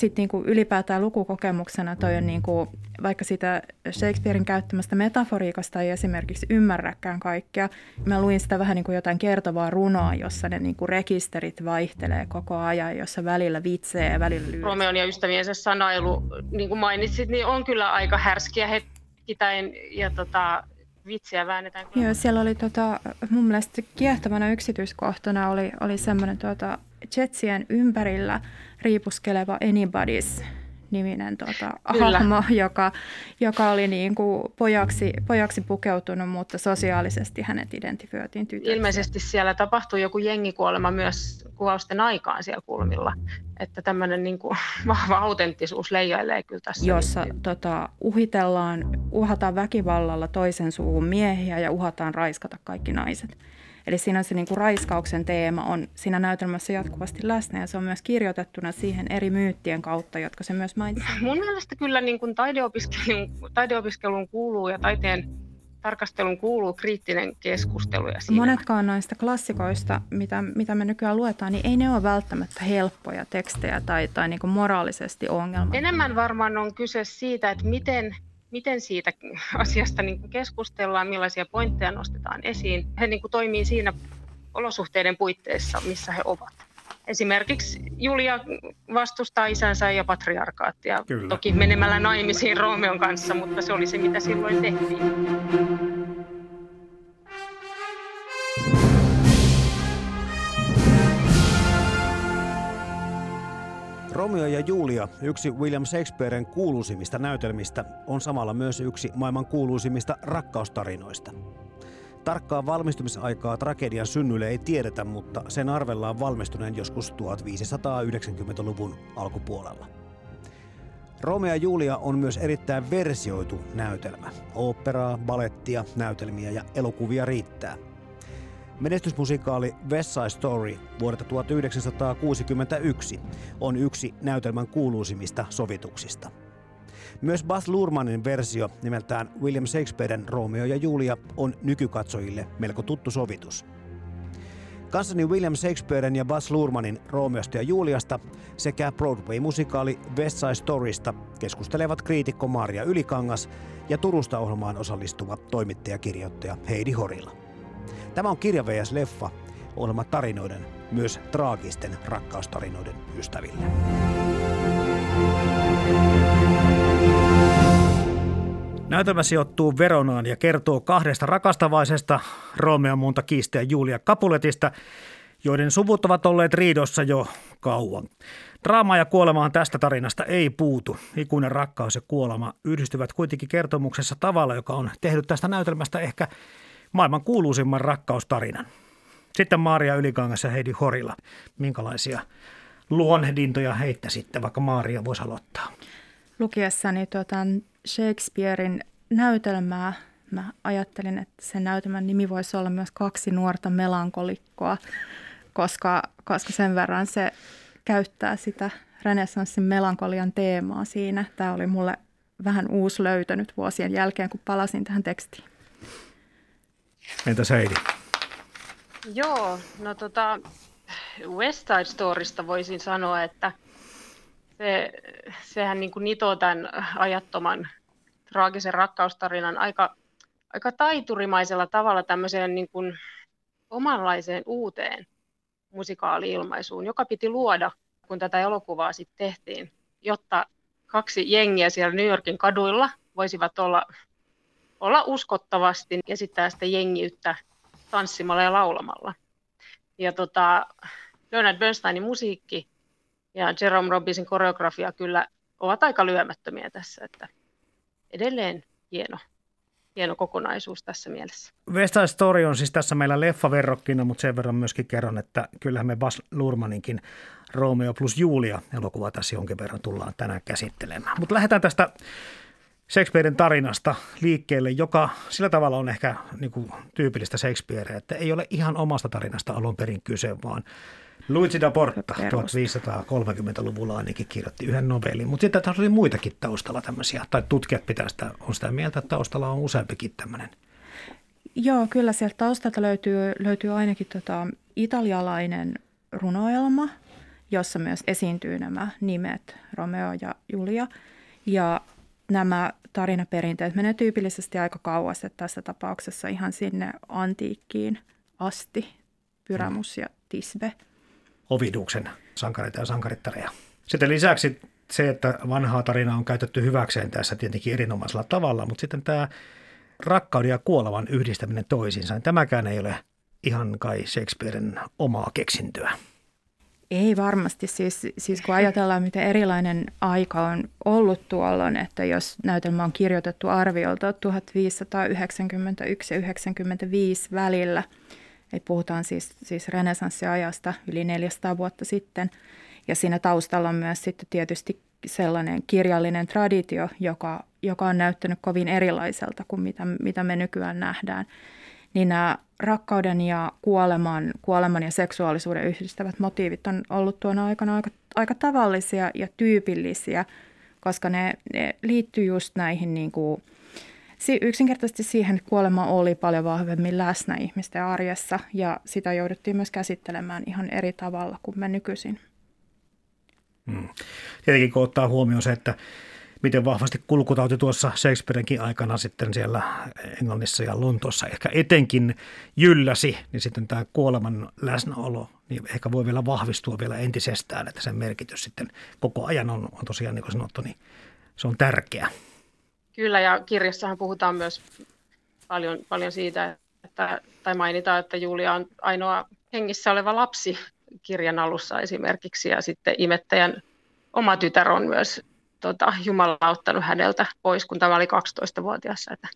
Sitten niin kuin ylipäätään lukukokemuksena toi on niin kuin, vaikka sitä Shakespearein käyttämästä metaforiikasta ei esimerkiksi ymmärräkään kaikkea. Mä luin sitä vähän niin kuin jotain kertovaa runoa, jossa ne niin kuin rekisterit vaihtelee koko ajan, jossa välillä vitsee ja välillä lyö. Romeon ja ystäviensä sanailu, niin kuin mainitsit, niin on kyllä aika härskiä hetkittäin ja tota, vitsiä väännetään. Kyllä. Joo, siellä oli tota, mun mielestä kiehtovana yksityiskohtana oli, oli semmoinen tota, Jetsien ympärillä riipuskeleva Anybody's niminen tota, hahmo, joka, joka oli niin kuin pojaksi, pojaksi pukeutunut, mutta sosiaalisesti hänet identifioitiin tytöksi. Ilmeisesti siellä tapahtui joku jengikuolema myös kuvausten aikaan siellä kulmilla, että tämmöinen niin kuin vahva autenttisuus leijailee kyllä tässä. Jossa niin. tota, uhitellaan, uhataan väkivallalla toisen suun miehiä ja uhataan raiskata kaikki naiset. Eli siinä se niin kuin raiskauksen teema on siinä näytelmässä jatkuvasti läsnä ja se on myös kirjoitettuna siihen eri myyttien kautta, jotka se myös mainitsee. Mun mielestä kyllä niin kuin taideopiskeluun, taideopiskeluun kuuluu ja taiteen tarkastelun kuuluu kriittinen keskustelu. Ja siinä. Monetkaan noista klassikoista, mitä, mitä me nykyään luetaan, niin ei ne ole välttämättä helppoja tekstejä tai, tai niin kuin moraalisesti ongelma. Enemmän varmaan on kyse siitä, että miten miten siitä asiasta niin keskustellaan, millaisia pointteja nostetaan esiin. He niin kuin toimii siinä olosuhteiden puitteissa, missä he ovat. Esimerkiksi Julia vastustaa isänsä ja patriarkaattia, Kyllä. toki menemällä naimisiin Roomeon kanssa, mutta se oli se, mitä silloin tehtiin. Romeo ja Julia, yksi William Shakespearen kuuluisimmista näytelmistä, on samalla myös yksi maailman kuuluisimmista rakkaustarinoista. Tarkkaa valmistumisaikaa tragedian synnylle ei tiedetä, mutta sen arvellaan valmistuneen joskus 1590-luvun alkupuolella. Romeo ja Julia on myös erittäin versioitu näytelmä. Oopperaa, balettia, näytelmiä ja elokuvia riittää – Menestysmusikaali West Side Story vuodelta 1961 on yksi näytelmän kuuluisimmista sovituksista. Myös Bas Luhrmannin versio nimeltään William Shakespearen Romeo ja Julia on nykykatsojille melko tuttu sovitus. Kanssani William Shakespearen ja Bas Luhrmannin Romeosta ja Juliasta sekä Broadway-musikaali West Side Storysta keskustelevat kriitikko Maria Ylikangas ja Turusta ohjelmaan osallistuva toimittajakirjoittaja Heidi Horila. Tämä on Kirja vs. Leffa, ohjelma tarinoiden, myös traagisten rakkaustarinoiden ystäville. Näytelmä sijoittuu Veronaan ja kertoo kahdesta rakastavaisesta Romeo Monta ja Julia Capuletista, joiden suvut ovat olleet riidossa jo kauan. Draama ja kuolemaan tästä tarinasta ei puutu. Ikuinen rakkaus ja kuolema yhdistyvät kuitenkin kertomuksessa tavalla, joka on tehnyt tästä näytelmästä ehkä maailman kuuluisimman rakkaustarinan. Sitten Maaria Ylikangas ja Heidi Horila. Minkälaisia luonnehdintoja heittäisitte, vaikka Maaria voisi aloittaa? Lukiessani tuota Shakespearein näytelmää mä ajattelin, että sen näytelmän nimi voisi olla myös kaksi nuorta melankolikkoa, koska, koska sen verran se käyttää sitä renessanssin melankolian teemaa siinä. Tämä oli mulle vähän uusi löytänyt vuosien jälkeen, kun palasin tähän tekstiin. Entä Heidi? Joo, no tota, West Side Storysta voisin sanoa, että se, sehän niin kuin nitoo tämän ajattoman traagisen rakkaustarinan aika, aika taiturimaisella tavalla tämmöiseen niin kuin omanlaiseen uuteen musikaali-ilmaisuun, joka piti luoda, kun tätä elokuvaa sitten tehtiin, jotta kaksi jengiä siellä New Yorkin kaduilla voisivat olla olla uskottavasti esittää sitä jengiyttä tanssimalla ja laulamalla. Ja tota, Leonard Bernsteinin musiikki ja Jerome Robbinsin koreografia kyllä ovat aika lyömättömiä tässä, että edelleen hieno hieno kokonaisuus tässä mielessä. West Side Story on siis tässä meillä leffaverrokkina, mutta sen verran myöskin kerron, että kyllähän me Bas Lurmaninkin Romeo plus Julia elokuva tässä jonkin verran tullaan tänään käsittelemään. Mutta lähdetään tästä Shakespearen tarinasta liikkeelle, joka sillä tavalla on ehkä niin kuin, tyypillistä Shakespearea, että ei ole ihan omasta tarinasta alun perin kyse, vaan Luigi da Porta 1530-luvulla ainakin kirjoitti yhden novellin, mutta sitten tässä oli muitakin taustalla tämmöisiä, tai tutkijat pitää sitä, on sitä mieltä, että taustalla on useampikin tämmöinen. Joo, kyllä sieltä taustalta löytyy, löytyy ainakin tota italialainen runoelma, jossa myös esiintyy nämä nimet Romeo ja Julia. Ja nämä tarinaperinteet menee tyypillisesti aika kauas, että tässä tapauksessa ihan sinne antiikkiin asti, Pyramus ja Tisbe. Oviduksen sankareita ja sankarittareja. Sitten lisäksi se, että vanhaa tarinaa on käytetty hyväkseen tässä tietenkin erinomaisella tavalla, mutta sitten tämä rakkauden ja kuolevan yhdistäminen toisiinsa, niin tämäkään ei ole ihan kai Shakespearen omaa keksintöä. Ei varmasti. Siis, siis kun ajatellaan, miten erilainen aika on ollut tuolloin, että jos näytelmä on kirjoitettu arviolta 1591 ja 95 välillä, eli puhutaan siis, siis renesanssiajasta yli 400 vuotta sitten, ja siinä taustalla on myös sitten tietysti sellainen kirjallinen traditio, joka, joka on näyttänyt kovin erilaiselta kuin mitä, mitä me nykyään nähdään niin nämä rakkauden ja kuoleman, kuoleman ja seksuaalisuuden yhdistävät motiivit on ollut tuona aikana aika, aika tavallisia ja tyypillisiä, koska ne, ne liittyy just näihin niin kuin, yksinkertaisesti siihen, että kuolema oli paljon vahvemmin läsnä ihmisten arjessa ja sitä jouduttiin myös käsittelemään ihan eri tavalla kuin me nykyisin. Hmm. Tietenkin kun ottaa huomioon se, että miten vahvasti kulkutauti tuossa Shakespearenkin aikana sitten siellä Englannissa ja Lontoossa ehkä etenkin jylläsi, niin sitten tämä kuoleman läsnäolo niin ehkä voi vielä vahvistua vielä entisestään, että sen merkitys sitten koko ajan on, on tosiaan niin kuin sanottu, niin se on tärkeä. Kyllä ja kirjassahan puhutaan myös paljon, paljon siitä, että, tai mainitaan, että Julia on ainoa hengissä oleva lapsi kirjan alussa esimerkiksi ja sitten imettäjän oma tytär on myös tota, Jumala ottanut häneltä pois, kun tämä oli 12-vuotias. Että,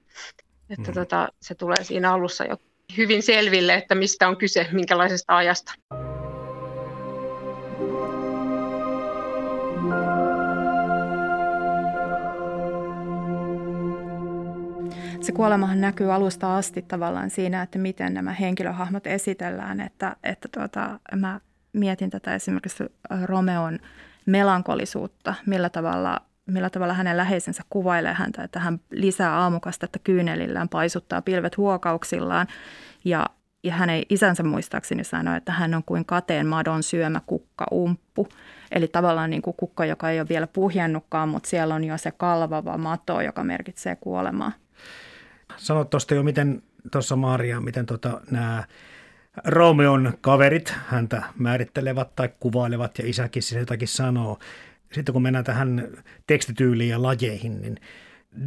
että mm. tota, se tulee siinä alussa jo hyvin selville, että mistä on kyse, minkälaisesta ajasta. Se kuolemahan näkyy alusta asti tavallaan siinä, että miten nämä henkilöhahmot esitellään. Että, että tuota, mä mietin tätä esimerkiksi Romeon melankolisuutta, millä tavalla, millä tavalla hänen läheisensä kuvailee häntä, että hän lisää aamukastetta kyynelillään, paisuttaa pilvet huokauksillaan ja, ja hänen isänsä muistaakseni sanoi, että hän on kuin kateen madon syömä kukka umppu. Eli tavallaan niin kuin kukka, joka ei ole vielä puhjennutkaan, mutta siellä on jo se kalvava mato, joka merkitsee kuolemaa. Sanoit tuosta jo, miten tuossa Maria, miten tota, nämä Romeon kaverit häntä määrittelevät tai kuvailevat ja isäkin sinne jotakin sanoo. Sitten kun mennään tähän tekstityyliin ja lajeihin, niin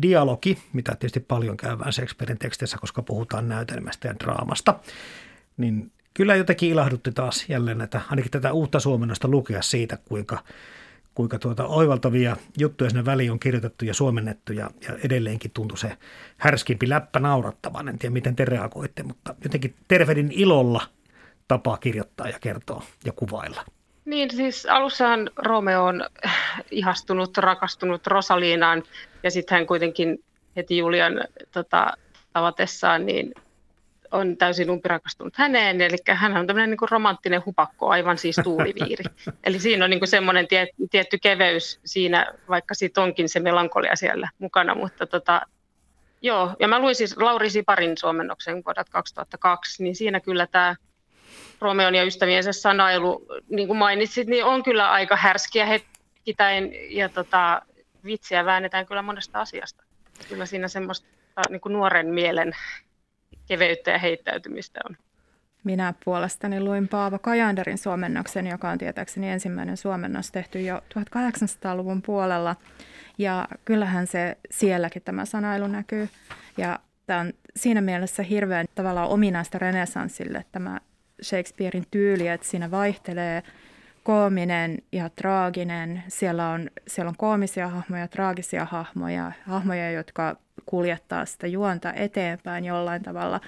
dialogi, mitä tietysti paljon käydään Shakespearein teksteissä, koska puhutaan näytelmästä ja draamasta, niin kyllä jotenkin ilahdutti taas jälleen että ainakin tätä uutta suomennosta lukea siitä, kuinka kuinka tuota oivaltavia juttuja sinne väliin on kirjoitettu ja suomennettu ja, ja edelleenkin tuntui se härskimpi läppä naurattavan. En tiedä, miten te reagoitte, mutta jotenkin tervehdin ilolla tapaa kirjoittaa ja kertoa ja kuvailla. Niin, siis alussahan Romeo on ihastunut, rakastunut Rosaliinaan ja sitten hän kuitenkin heti Julian tota, tavatessaan niin on täysin umpirakastunut häneen, eli hän on tämmöinen niin romanttinen hupakko, aivan siis tuuliviiri. eli siinä on niin semmoinen tie, tietty keveys siinä, vaikka siitä onkin se melankolia siellä mukana, mutta tota, joo, ja mä luin siis Lauri Siparin suomennoksen vuodelta 2002, niin siinä kyllä tämä Romeon ja ystäviensä sanailu, niin kuin mainitsit, niin on kyllä aika härskiä hetkitäin, ja tota, vitsiä väännetään kyllä monesta asiasta. Kyllä siinä semmoista niin kuin nuoren mielen keveyttä ja heittäytymistä on. Minä puolestani luin Paavo Kajanderin suomennoksen, joka on tietääkseni ensimmäinen suomennos tehty jo 1800-luvun puolella. Ja kyllähän se sielläkin tämä sanailu näkyy. Ja tämä on siinä mielessä hirveän tavallaan ominaista renesanssille tämä Shakespearein tyyli, että siinä vaihtelee koominen ja traaginen. Siellä on, siellä on koomisia hahmoja, traagisia hahmoja, hahmoja, jotka kuljettaa sitä juonta eteenpäin jollain tavalla.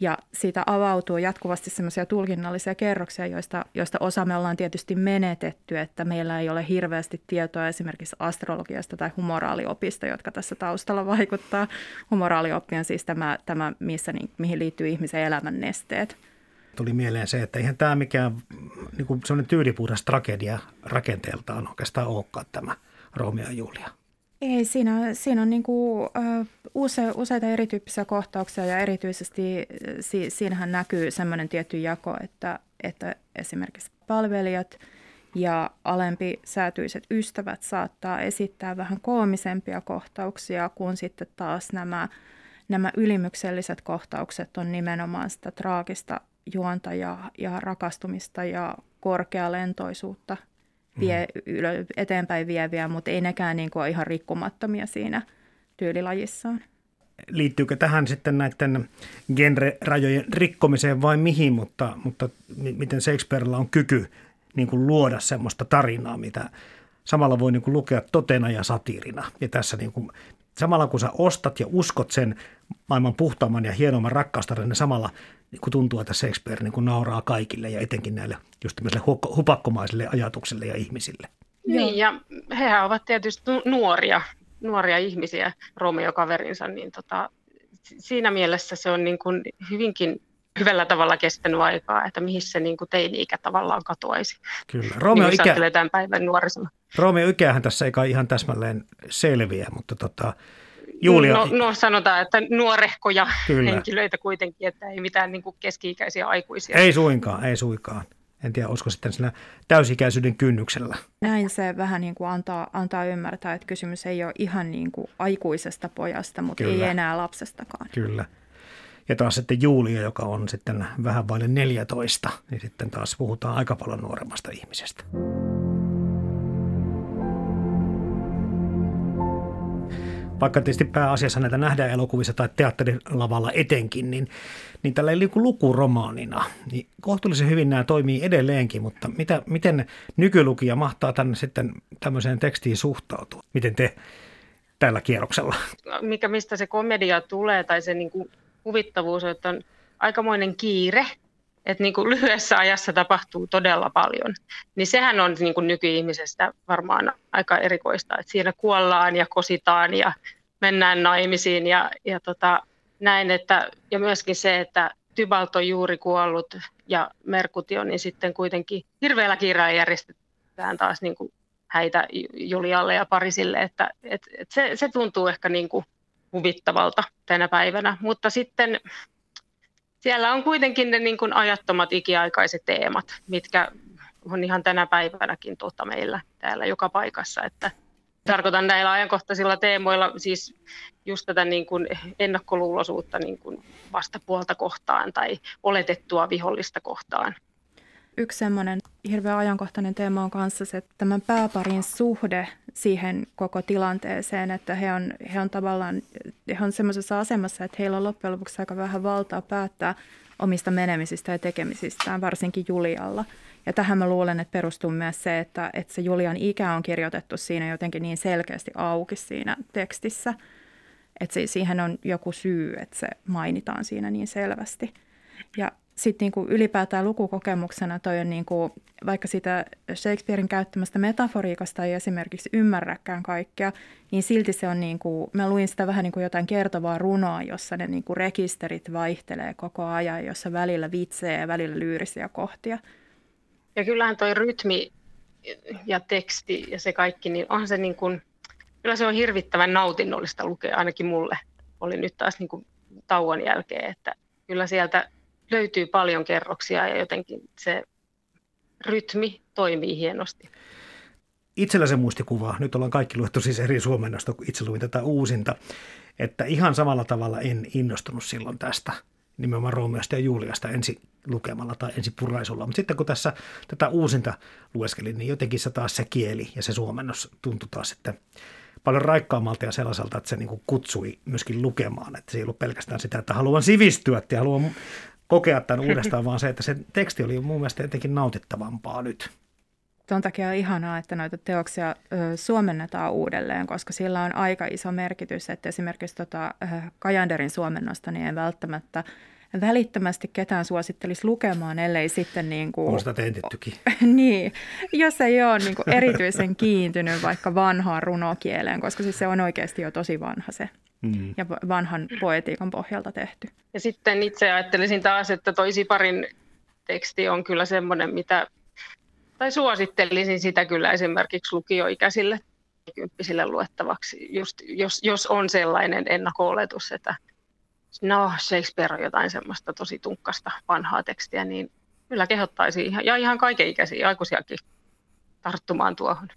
Ja siitä avautuu jatkuvasti semmoisia tulkinnallisia kerroksia, joista, joista osa me ollaan tietysti menetetty, että meillä ei ole hirveästi tietoa esimerkiksi astrologiasta tai humoraaliopista, jotka tässä taustalla vaikuttaa. Humoraalioppi on siis tämä, tämä missä, niin, mihin liittyy ihmisen elämän nesteet tuli mieleen se, että eihän tämä mikään niin kuin tyylipuhdas tragedia rakenteeltaan oikeastaan olekaan tämä Romeo ja Julia. Ei, siinä, siinä on niin kuin, use, useita erityyppisiä kohtauksia ja erityisesti si, siinähän näkyy sellainen tietty jako, että, että esimerkiksi palvelijat ja alempi säätyiset ystävät saattaa esittää vähän koomisempia kohtauksia, kuin sitten taas nämä, nämä ylimykselliset kohtaukset on nimenomaan sitä traagista juonta ja, ja rakastumista ja korkealentoisuutta vie, mm. eteenpäin vieviä, mutta ei nekään niin kuin ole ihan rikkumattomia siinä tyylilajissaan. Liittyykö tähän sitten näiden genre-rajojen rikkomiseen vai mihin, mutta, mutta miten Shakespearella on kyky niin kuin luoda semmoista tarinaa, mitä samalla voi niin kuin lukea totena ja satiirina. Ja tässä niin kuin, samalla kun sä ostat ja uskot sen maailman puhtaamman ja hienomman rakkaustarinan, niin samalla niin kuin tuntuu, että Shakespeare niin kuin nauraa kaikille ja etenkin näille just hupakkomaisille ajatuksille ja ihmisille. Niin, ja hehän ovat tietysti nuoria, nuoria ihmisiä, Romeo-kaverinsa, niin tota, siinä mielessä se on niin kuin hyvinkin hyvällä tavalla kestänyt aikaa, että mihin se niin kuin teini-ikä tavallaan katoaisi. Kyllä. Romeo niin ikä... tämän päivän nuorisona. Romeo ikähän tässä ei kai ihan täsmälleen selviä, mutta tota, Julia. No, no sanotaan, että nuorehkoja Kyllä. henkilöitä kuitenkin, että ei mitään niin kuin keski-ikäisiä aikuisia. Ei suinkaan, ei suinkaan. En tiedä, olisiko sitten sillä täysikäisyyden kynnyksellä. Näin se vähän niin kuin antaa, antaa ymmärtää, että kysymys ei ole ihan niin kuin aikuisesta pojasta, mutta Kyllä. ei enää lapsestakaan. Kyllä. Ja taas sitten Julia, joka on sitten vähän vaille 14, niin sitten taas puhutaan aika paljon nuoremmasta ihmisestä. vaikka tietysti pääasiassa näitä nähdään elokuvissa tai teatterilavalla etenkin, niin, niin tällä ei lukuromaanina. Niin kohtuullisen hyvin nämä toimii edelleenkin, mutta mitä, miten nykylukija mahtaa tänne sitten tämmöiseen tekstiin suhtautua? Miten te tällä kierroksella? Mikä mistä se komedia tulee tai se niin kuin huvittavuus, että on aikamoinen kiire, että niin kuin lyhyessä ajassa tapahtuu todella paljon. Niin sehän on niin kuin nykyihmisestä varmaan aika erikoista, että siinä kuollaan ja kositaan ja mennään naimisiin ja, ja tota, näin, että, ja myöskin se, että Tybalt on juuri kuollut ja Merkutio, niin sitten kuitenkin hirveällä kiireellä järjestetään taas niin kuin häitä Julialle ja Parisille, että et, et se, se tuntuu ehkä niin kuin huvittavalta tänä päivänä, mutta sitten siellä on kuitenkin ne niin kuin ajattomat ikiaikaiset teemat, mitkä on ihan tänä päivänäkin tuota meillä täällä joka paikassa, että tarkoitan näillä ajankohtaisilla teemoilla siis just tätä niin kuin ennakkoluuloisuutta niin kuin vastapuolta kohtaan tai oletettua vihollista kohtaan. Yksi semmoinen hirveän ajankohtainen teema on kanssa se, että tämän pääparin suhde siihen koko tilanteeseen, että he on, he on tavallaan he on semmoisessa asemassa, että heillä on loppujen lopuksi aika vähän valtaa päättää omista menemisistä ja tekemisistään, varsinkin Julialla. Ja tähän mä luulen, että perustuu myös se, että, että se Julian ikä on kirjoitettu siinä jotenkin niin selkeästi auki siinä tekstissä, että siihen on joku syy, että se mainitaan siinä niin selvästi. Ja sitten niin ylipäätään lukukokemuksena toi on niin kuin, vaikka sitä Shakespearein käyttämästä metaforiikasta ei esimerkiksi ymmärräkään kaikkea, niin silti se on niin kuin, mä luin sitä vähän niin kuin jotain kertovaa runoa, jossa ne niin kuin rekisterit vaihtelee koko ajan, jossa välillä vitsejä ja välillä lyyrisiä kohtia. Ja kyllähän toi rytmi ja teksti ja se kaikki, niin onhan se niin kuin, kyllä se on hirvittävän nautinnollista lukea, ainakin mulle oli nyt taas niin kuin tauon jälkeen, että kyllä sieltä löytyy paljon kerroksia ja jotenkin se rytmi toimii hienosti. Itsellä se muistikuva, nyt ollaan kaikki luettu siis eri suomennosta, kun itse luin tätä uusinta, että ihan samalla tavalla en innostunut silloin tästä nimenomaan Romeosta ja Juliasta ensi lukemalla tai ensi puraisulla. Mutta sitten kun tässä tätä uusinta lueskelin, niin jotenkin se taas se kieli ja se suomennos tuntui taas sitten paljon raikkaammalta ja sellaiselta, että se niin kutsui myöskin lukemaan. Että se ei ollut pelkästään sitä, että haluan sivistyä ja haluan kokea tämän uudestaan, vaan se, että se teksti oli mun mielestä jotenkin nautittavampaa nyt. Tuon takia on ihanaa, että noita teoksia ö, suomennetaan uudelleen, koska sillä on aika iso merkitys, että esimerkiksi tota, Kajanderin suomennosta niin en välttämättä välittömästi ketään suosittelisi lukemaan, ellei sitten niin kuin... On sitä tentettykin. niin, jos ei ole niin kuin erityisen kiintynyt vaikka vanhaan runokieleen, koska siis se on oikeasti jo tosi vanha se mm. ja vanhan poetiikan pohjalta tehty. Ja sitten itse ajattelisin taas, että toisi parin teksti on kyllä semmoinen, mitä, tai suosittelisin sitä kyllä esimerkiksi lukioikäisille kymppisille luettavaksi, just, jos, jos on sellainen ennakko-oletus, että no Shakespeare on jotain semmoista tosi tunkkasta vanhaa tekstiä, niin kyllä kehottaisi ihan, ja ihan kaikenikäisiä aikuisiakin tarttumaan tuohon.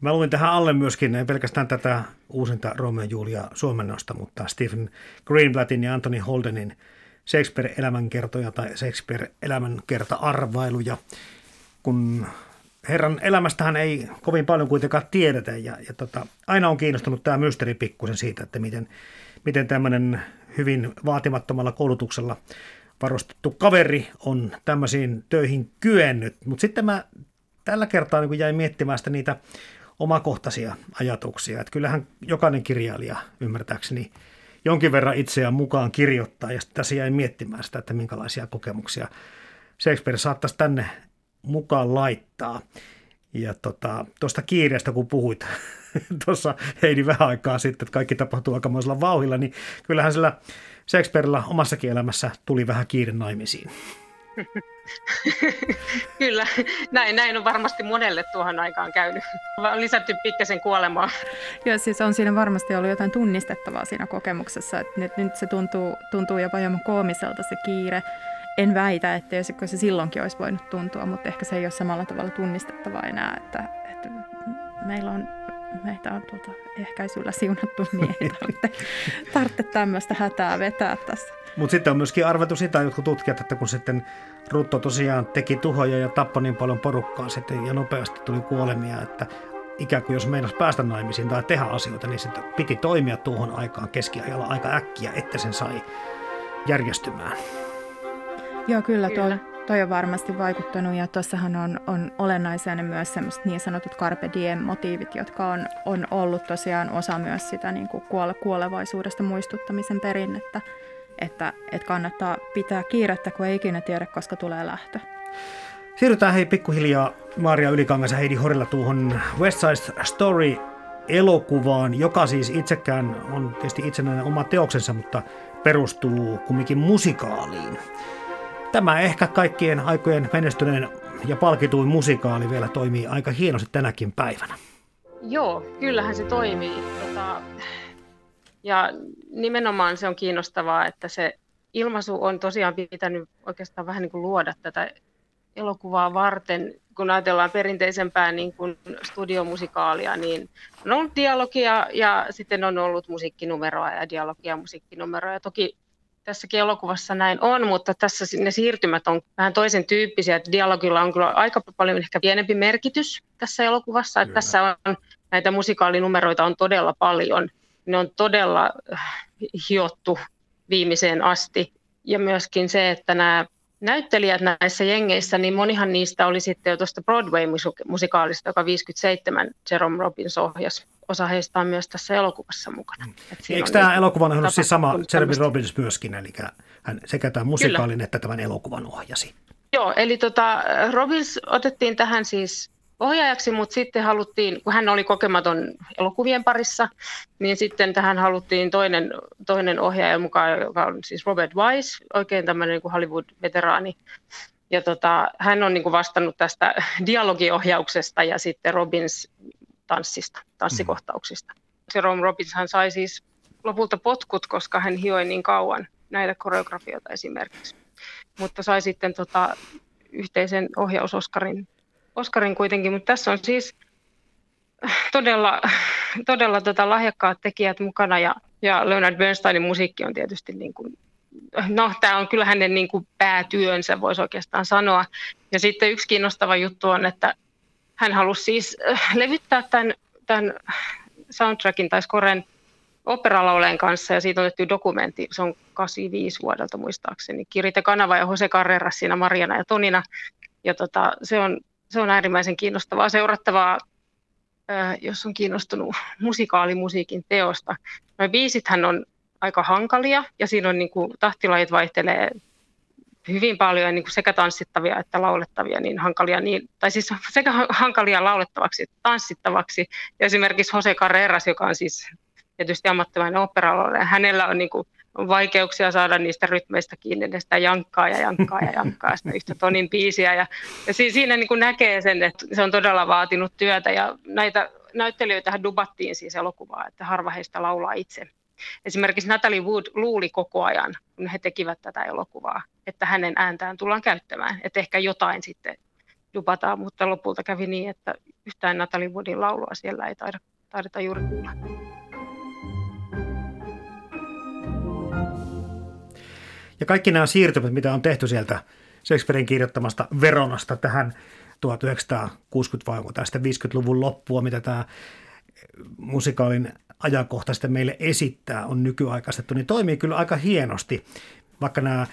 Mä luin tähän alle myöskin, ei pelkästään tätä uusinta Romeo Julia suomennosta, mutta Stephen Greenblattin ja Anthony Holdenin Shakespeare-elämänkertoja tai Shakespeare-elämänkerta-arvailuja, kun herran elämästähän ei kovin paljon kuitenkaan tiedetä ja, ja tota, aina on kiinnostunut tämä mysteeri pikkusen siitä, että miten, miten tämmöinen hyvin vaatimattomalla koulutuksella varustettu kaveri on tämmöisiin töihin kyennyt. Mutta sitten mä tällä kertaa niin jäin miettimään sitä niitä omakohtaisia ajatuksia. Että kyllähän jokainen kirjailija ymmärtääkseni jonkin verran itseään mukaan kirjoittaa ja tässä jäin miettimään sitä, että minkälaisia kokemuksia Shakespeare saattaisi tänne mukaan laittaa. Ja tota, tuosta kiireestä, kun puhuit tuossa Heidi vähän aikaa sitten, että kaikki tapahtuu aikamoisella vauhilla, niin kyllähän sillä Shakespearella omassakin elämässä tuli vähän kiire naimisiin. Kyllä, näin, näin on varmasti monelle tuohon aikaan käynyt. On lisätty pikkasen kuolemaa. Joo, siis on siinä varmasti ollut jotain tunnistettavaa siinä kokemuksessa. Että nyt, nyt se tuntuu, tuntuu jopa hieman koomiselta se kiire. En väitä, että jos se silloinkin olisi voinut tuntua, mutta ehkä se ei ole samalla tavalla tunnistettavaa enää, että, että meillä on meitä on tuota ehkäisyllä siunattu, niin ei tarvitse, tarvitse tämmöistä hätää vetää tässä. Mutta sitten on myöskin arvettu sitä jotkut tutkijat, että kun sitten Rutto tosiaan teki tuhoja ja tappoi niin paljon porukkaa sitten ja nopeasti tuli kuolemia, että ikään kuin jos meinasi päästä naimisiin tai tehdä asioita, niin sitten piti toimia tuohon aikaan keskiajalla aika äkkiä, että sen sai järjestymään. Joo, kyllä, kyllä. Tuo, toi on varmasti vaikuttanut ja tuossahan on, on olennaisia ne myös semmoiset niin sanotut carpe diem motiivit, jotka on, on ollut tosiaan osa myös sitä niin kuin kuole, kuolevaisuudesta muistuttamisen perinnettä, että, että kannattaa pitää kiirettä, kun ei ikinä tiedä, koska tulee lähtö. Siirrytään hei pikkuhiljaa Maria Ylikangas ja Heidi Horilla tuohon West Side Story elokuvaan, joka siis itsekään on tietysti itsenäinen oma teoksensa, mutta perustuu kumminkin musikaaliin. Tämä ehkä kaikkien aikojen menestyneen ja palkituin musikaali vielä toimii aika hienosti tänäkin päivänä. Joo, kyllähän se toimii. Tota, ja nimenomaan se on kiinnostavaa, että se ilmaisu on tosiaan pitänyt oikeastaan vähän niin kuin luoda tätä elokuvaa varten. Kun ajatellaan perinteisempää niin kuin studiomusikaalia, niin on ollut dialogia ja sitten on ollut musiikkinumeroa ja dialogia ja musiikkinumeroa. Toki tässäkin elokuvassa näin on, mutta tässä ne siirtymät on vähän toisen tyyppisiä. Että dialogilla on kyllä aika paljon ehkä pienempi merkitys tässä elokuvassa. Että tässä on näitä musikaalinumeroita on todella paljon. Ne on todella äh, hiottu viimeiseen asti. Ja myöskin se, että nämä näyttelijät näissä jengeissä, niin monihan niistä oli sitten jo tuosta Broadway-musikaalista, joka 57 Jerome Robbins ohjasi osa heistä on myös tässä elokuvassa mukana. Mm. Eikö tämä elokuva on ollut siis sama Jeremy Robbins myöskin, eli hän sekä tämän musikaalin Kyllä. että tämän elokuvan ohjasi? Joo, eli tota, Robbins otettiin tähän siis ohjaajaksi, mutta sitten haluttiin, kun hän oli kokematon elokuvien parissa, niin sitten tähän haluttiin toinen, toinen ohjaaja mukaan, joka on siis Robert Wise, oikein tämmöinen niin Hollywood-veteraani. Ja tota, hän on niin kuin vastannut tästä dialogiohjauksesta ja sitten Robbins tanssista, tanssikohtauksista. Jerome Robbins hän sai siis lopulta potkut, koska hän hioi niin kauan näitä koreografioita esimerkiksi. Mutta sai sitten tota, yhteisen ohjausoskarin Oscarin kuitenkin, mutta tässä on siis todella, todella tota lahjakkaat tekijät mukana ja, ja Leonard Bernsteinin musiikki on tietysti niin kuin, no tämä on kyllä hänen niin kuin päätyönsä, voisi oikeastaan sanoa. Ja sitten yksi kiinnostava juttu on, että hän halusi siis äh, levyttää tämän, tämän soundtrackin tai scoren operalauleen kanssa ja siitä on tehty dokumentti, se on 85 vuodelta muistaakseni. Kirite Kanava ja Jose Carreras siinä Mariana ja Tonina. Ja tota, se on se on äärimmäisen kiinnostavaa seurattavaa, jos on kiinnostunut musikaalimusiikin teosta. Nuo biisithän on aika hankalia ja siinä on niin kuin, tahtilajit vaihtelee hyvin paljon niin kuin sekä tanssittavia että laulettavia, niin hankalia, niin, tai siis sekä hankalia laulettavaksi että tanssittavaksi. Ja esimerkiksi Jose Carreras, joka on siis tietysti ammattimainen opera hänellä on niin kuin vaikeuksia saada niistä rytmeistä kiinni, ne sitä jankkaa ja jankkaa ja jankkaa sitä yhtä tonin biisiä. Ja, ja siinä niin kuin näkee sen, että se on todella vaatinut työtä ja näitä näyttelijöitä dubattiin siis elokuvaa, että harva heistä laulaa itse. Esimerkiksi Natalie Wood luuli koko ajan, kun he tekivät tätä elokuvaa, että hänen ääntään tullaan käyttämään, että ehkä jotain sitten dubataan, mutta lopulta kävi niin, että yhtään Natalie Woodin laulua siellä ei taida, taideta juuri kuulla. Ja kaikki nämä siirtymät, mitä on tehty sieltä Shakespearein kirjoittamasta Veronasta tähän 1960 vai tästä 50-luvun loppua, mitä tämä musikaalin ajankohta sitten meille esittää, on nykyaikaistettu, niin toimii kyllä aika hienosti, vaikka nämä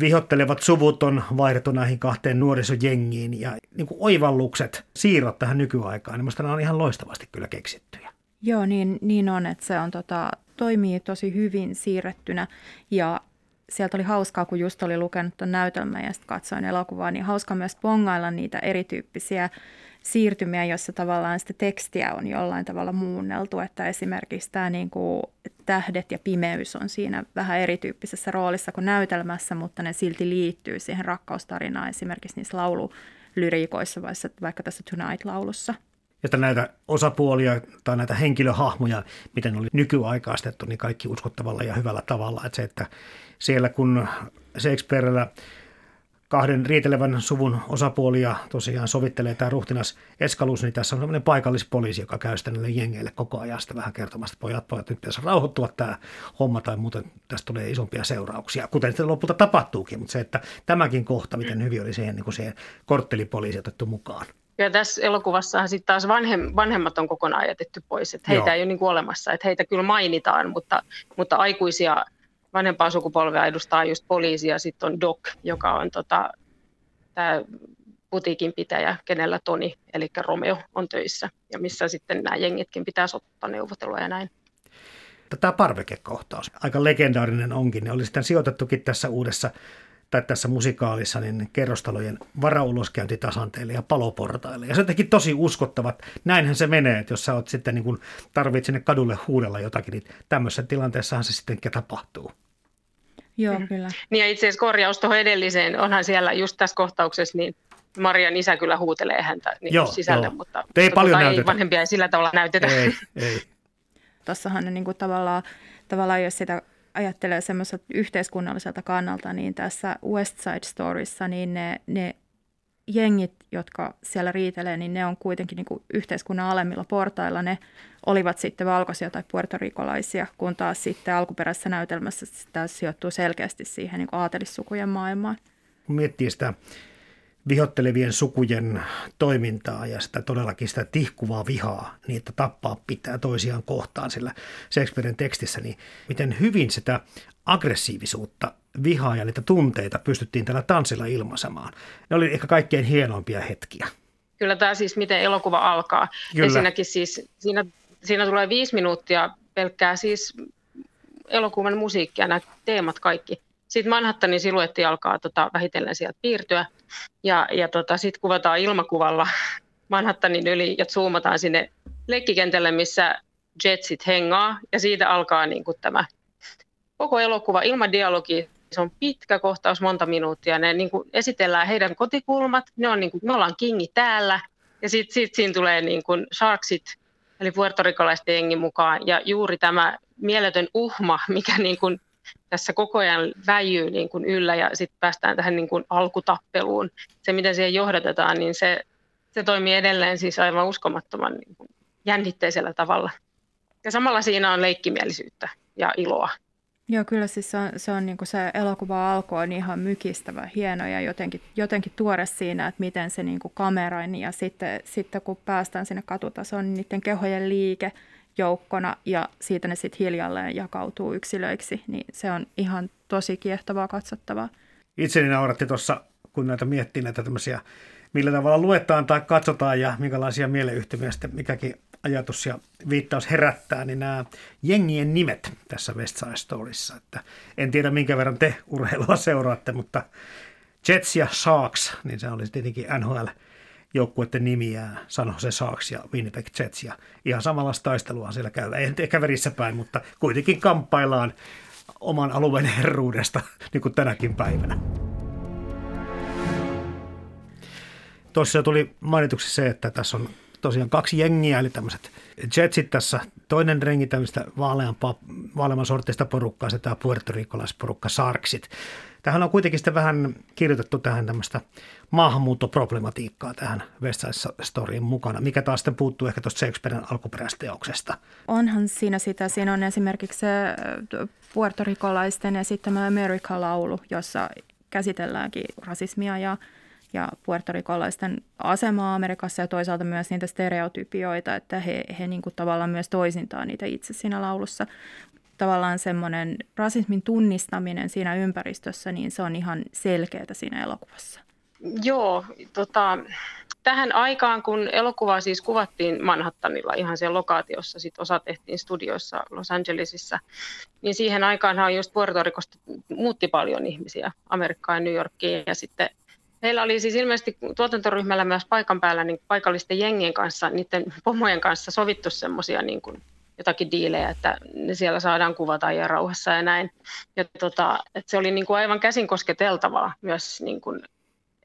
vihottelevat suvut on vaihdettu näihin kahteen nuorisojengiin ja niin kuin oivallukset, siirrot tähän nykyaikaan, niin nämä on ihan loistavasti kyllä keksittyjä. Joo, niin, niin on, että se on tota, toimii tosi hyvin siirrettynä ja sieltä oli hauskaa, kun just oli lukenut tuon näytelmän ja sitten katsoin elokuvaa, niin hauska myös pongailla niitä erityyppisiä siirtymiä, joissa tavallaan sitä tekstiä on jollain tavalla muunneltu, että esimerkiksi tämä niin kuin tähdet ja pimeys on siinä vähän erityyppisessä roolissa kuin näytelmässä, mutta ne silti liittyy siihen rakkaustarinaan esimerkiksi niissä laululyriikoissa, vaikka tässä Tonight-laulussa. Että näitä osapuolia tai näitä henkilöhahmoja, miten oli nykyaikaistettu, niin kaikki uskottavalla ja hyvällä tavalla. Että se, että siellä kun Shakespearella kahden riitelevän suvun osapuolia tosiaan sovittelee tämä ruhtinas Eskalus, niin tässä on sellainen paikallispoliisi, joka käy sitten näille jengeille koko ajan sitä vähän kertomasta, että pojat, pojat, nyt pitäisi rauhoittua tämä homma tai muuten tästä tulee isompia seurauksia, kuten sitten lopulta tapahtuukin, mutta se, että tämäkin kohta, miten hyvin oli siihen, niin kuin siihen korttelipoliisi otettu mukaan. Ja tässä elokuvassa sitten taas vanhem, vanhemmat on kokonaan jätetty pois, että heitä Joo. ei ole niin kuin olemassa, että heitä kyllä mainitaan, mutta, mutta aikuisia vanhempaa sukupolvea edustaa just poliisi ja sitten on Doc, joka on tota, tämä putiikin pitäjä, kenellä Toni, eli Romeo, on töissä ja missä sitten nämä jengitkin pitää ottaa neuvotella ja näin. Tämä parvekekohtaus, aika legendaarinen onkin, ne oli sitten sijoitettukin tässä uudessa tai tässä musikaalissa niin kerrostalojen varauloskäyntitasanteille ja paloportaille. Ja se on jotenkin tosi uskottavat. Näinhän se menee, että jos sä oot sitten niin kun tarvitset sinne kadulle huudella jotakin, niin tämmöisessä tilanteessahan se sitten tapahtuu. Joo, mm. kyllä. Niin ja itse asiassa korjaus tuohon edelliseen, onhan siellä just tässä kohtauksessa, niin Marian isä kyllä huutelee häntä niin joo, sisälle, joo. mutta, ei mutta paljon ei vanhempia ei sillä tavalla näytetä. Ei, ei. Tuossahan niin kuin tavallaan, tavallaan, jos sitä ajattelee semmoiselta yhteiskunnalliselta kannalta, niin tässä West Side Storyssa, niin ne, ne jengit, jotka siellä riitelee, niin ne on kuitenkin niin kuin yhteiskunnan alemmilla portailla. Ne olivat sitten valkoisia tai puertorikolaisia, kun taas sitten alkuperäisessä näytelmässä tämä sijoittuu selkeästi siihen niin aatelissukujen maailmaan. Kun miettii sitä vihottelevien sukujen toimintaa ja sitä todellakin sitä tihkuvaa vihaa, niin että tappaa pitää toisiaan kohtaan sillä Shakespearen tekstissä, niin miten hyvin sitä aggressiivisuutta, vihaa ja niitä tunteita pystyttiin tällä tanssilla ilmaisemaan. Ne oli ehkä kaikkein hienoimpia hetkiä. Kyllä tämä siis, miten elokuva alkaa. Kyllä. Ensinnäkin siis siinä, siinä tulee viisi minuuttia pelkkää siis elokuvan musiikkia, nämä teemat kaikki. Sitten Manhattanin siluetti alkaa tota, vähitellen sieltä piirtyä ja, ja tota, sitten kuvataan ilmakuvalla Manhattanin yli ja zoomataan sinne leikkikentälle, missä jetsit hengaa ja siitä alkaa niin kuin tämä koko elokuva ilman dialogia. Se on pitkä kohtaus, monta minuuttia. Ne niin kuin esitellään heidän kotikulmat. Ne on niin kuin, me ollaan kingi täällä. Ja sitten sit siinä tulee niin kuin Sharksit, eli puertorikolaisten jengi mukaan. Ja juuri tämä mieletön uhma, mikä niin kuin tässä koko ajan väijyy niin kuin yllä ja sitten päästään tähän niin kuin alkutappeluun. Se, miten siihen johdatetaan, niin se, se toimii edelleen siis aivan uskomattoman niin kuin jännitteisellä tavalla. Ja samalla siinä on leikkimielisyyttä ja iloa. Joo, kyllä siis se on, se, on niin kuin se elokuva alku on ihan mykistävä, hieno ja jotenkin, jotenkin tuore siinä, että miten se niin kuin kameroin ja sitten, sitten kun päästään sinne katutasoon, niin niiden kehojen liike joukkona ja siitä ne sitten hiljalleen jakautuu yksilöiksi, niin se on ihan tosi kiehtovaa katsottavaa. Itseni nauratti tuossa kun näitä miettii näitä tämmöisiä, millä tavalla luetaan tai katsotaan ja minkälaisia mieleyhtymiä sitten mikäkin ajatus ja viittaus herättää, niin nämä jengien nimet tässä West Side Storyssa. Että en tiedä minkä verran te urheilua seuraatte, mutta Jets ja Sharks, niin se oli tietenkin NHL joukkueiden nimiä, San Jose Sharks ja Winnipeg Jets. Ja ihan samanlaista taistelua siellä käydään. Ei ehkä verissä päin, mutta kuitenkin kamppaillaan oman alueen herruudesta, niin kuin tänäkin päivänä. Tuossa tuli mainituksi se, että tässä on tosiaan kaksi jengiä, eli tämmöiset Jetsit tässä, toinen rengi tämmöistä vaaleamman sortista porukkaa, se tämä puertorikkolaisporukka Sarksit. Tähän on kuitenkin sitten vähän kirjoitettu tähän tämmöistä maahanmuuttoproblematiikkaa tähän West Side Storyin mukana, mikä taas sitten puuttuu ehkä tuosta Shakespearen alkuperäisteoksesta. Onhan siinä sitä. Siinä on esimerkiksi se puertorikolaisten esittämä America-laulu, jossa käsitelläänkin rasismia ja ja puertorikolaisten asemaa Amerikassa ja toisaalta myös niitä stereotypioita, että he, he niin kuin tavallaan myös toisintaa niitä itse siinä laulussa. Tavallaan semmoinen rasismin tunnistaminen siinä ympäristössä, niin se on ihan selkeää siinä elokuvassa. Joo, tota, tähän aikaan, kun elokuvaa siis kuvattiin Manhattanilla ihan siellä lokaatiossa, sit osa tehtiin studioissa Los Angelesissa, niin siihen aikaanhan just Puerto Ricosta muutti paljon ihmisiä Amerikkaan New Yorkiin ja sitten Heillä oli siis ilmeisesti tuotantoryhmällä myös paikan päällä niin paikallisten jengien kanssa, niiden pomojen kanssa sovittu semmoisia niin jotakin diilejä, että ne siellä saadaan kuvata ja rauhassa ja näin. Ja tota, että se oli niin kuin aivan käsin kosketeltavaa myös, niin kuin,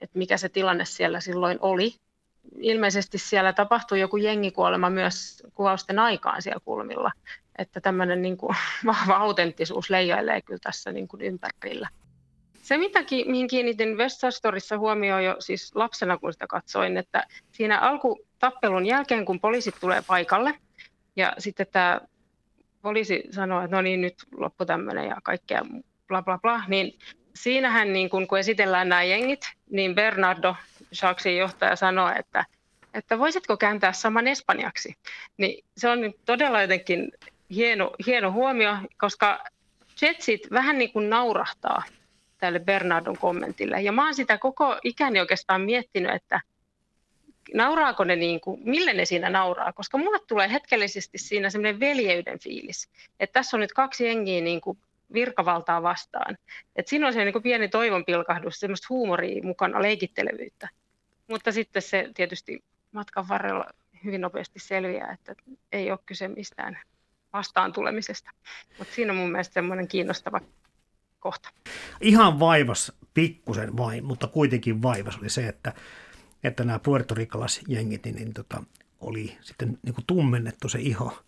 että mikä se tilanne siellä silloin oli. Ilmeisesti siellä tapahtui joku jengikuolema myös kuvausten aikaan siellä kulmilla, että tämmöinen niin kuin vahva autenttisuus leijailee kyllä tässä niin kuin ympärillä. Se, mitä, mihin kiinnitin West Storissa huomioon jo siis lapsena, kun sitä katsoin, että siinä alkutappelun jälkeen, kun poliisit tulee paikalle, ja sitten tämä poliisi sanoo, että no niin, nyt loppu tämmöinen ja kaikkea bla bla bla, niin siinähän niin kun, kun esitellään nämä jengit, niin Bernardo, Sharksin johtaja, sanoo, että, että voisitko kääntää saman espanjaksi. Niin se on todella jotenkin hieno, hieno huomio, koska Jetsit vähän niin kuin naurahtaa tälle Bernardon kommentille. Ja mä oon sitä koko ikäni oikeastaan miettinyt, että nauraako ne niin kuin, mille ne siinä nauraa, koska mulle tulee hetkellisesti siinä semmoinen veljeyden fiilis, että tässä on nyt kaksi jengiä niin kuin virkavaltaa vastaan. Et siinä on se niin kuin pieni toivonpilkahdus, semmoista huumoria mukana, leikittelevyyttä. Mutta sitten se tietysti matkan varrella hyvin nopeasti selviää, että ei ole kyse mistään vastaan tulemisesta. Mutta siinä on mun mielestä semmoinen kiinnostava kohta. Ihan vaivas pikkusen vain, mutta kuitenkin vaivas oli se, että, että nämä puertorikalaisjengit niin, niin tota, oli sitten niin kuin tummennettu se iho.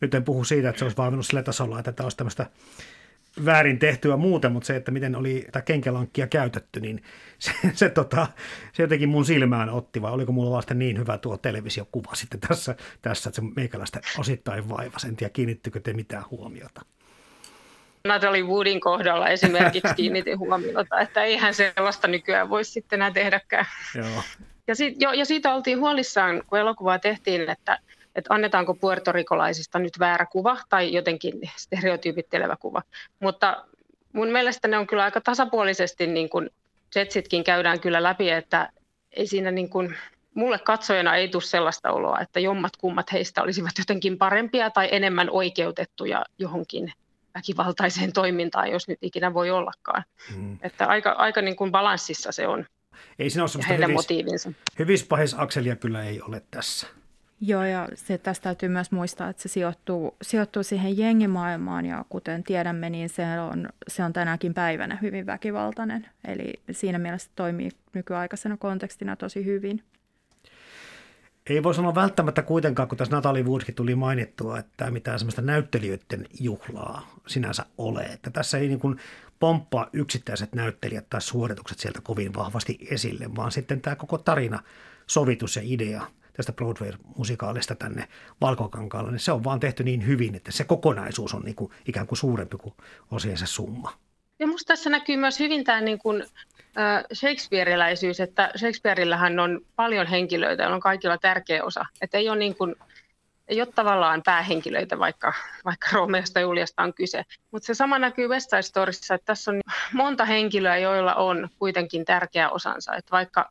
Nyt en puhu siitä, että se olisi vaivannut sillä tasolla, että tämä olisi tämmöistä väärin tehtyä muuten, mutta se, että miten oli tätä kenkelankkia käytetty, niin se, se, tota, se jotenkin mun silmään otti, vai oliko mulla vasta niin hyvä tuo televisiokuva sitten tässä, tässä että se meikäläistä osittain vaivas. En tiedä, kiinnittykö te mitään huomiota. Natalie Woodin kohdalla esimerkiksi kiinnitin huomiota, että eihän sellaista nykyään voisi sitten enää tehdäkään. Joo. Ja, sit, jo, ja siitä oltiin huolissaan, kun elokuvaa tehtiin, että, että annetaanko puertorikolaisista nyt väärä kuva tai jotenkin stereotyypittelevä kuva. Mutta mun mielestä ne on kyllä aika tasapuolisesti, niin kuin Jetsitkin käydään kyllä läpi, että ei siinä niin kuin, mulle katsojana ei tule sellaista oloa, että jommat kummat heistä olisivat jotenkin parempia tai enemmän oikeutettuja johonkin väkivaltaiseen toimintaan, jos nyt ikinä voi ollakaan. Mm. Että aika, aika niin kuin balanssissa se on. Ei siinä ole semmoista heidän hyvis, motiivinsa. hyvispahis-akselia kyllä ei ole tässä. Joo, ja se, tästä täytyy myös muistaa, että se sijoittuu, sijoittuu siihen jengimaailmaan, ja kuten tiedämme, niin se on, se on tänäkin päivänä hyvin väkivaltainen. Eli siinä mielessä toimii nykyaikaisena kontekstina tosi hyvin. Ei voi sanoa välttämättä kuitenkaan, kun tässä Natalie Woodskin tuli mainittua, että mitään semmoista näyttelijöiden juhlaa sinänsä ole. Että tässä ei niin kuin pomppaa yksittäiset näyttelijät tai suoritukset sieltä kovin vahvasti esille, vaan sitten tämä koko tarina, sovitus ja idea tästä Broadway-musikaalista tänne Valkokankaalle, niin se on vaan tehty niin hyvin, että se kokonaisuus on niin kuin ikään kuin suurempi kuin osiensa summa. Ja minusta tässä näkyy myös hyvin tämä niin kuin Shakespeareläisyys, että Shakespeareillähän on paljon henkilöitä, on kaikilla tärkeä osa. Että ei ole niin kuin ei ole tavallaan päähenkilöitä, vaikka, vaikka Romeosta ja Juliasta on kyse. Mutta se sama näkyy West Side Storyssa, että tässä on monta henkilöä, joilla on kuitenkin tärkeä osansa. Että vaikka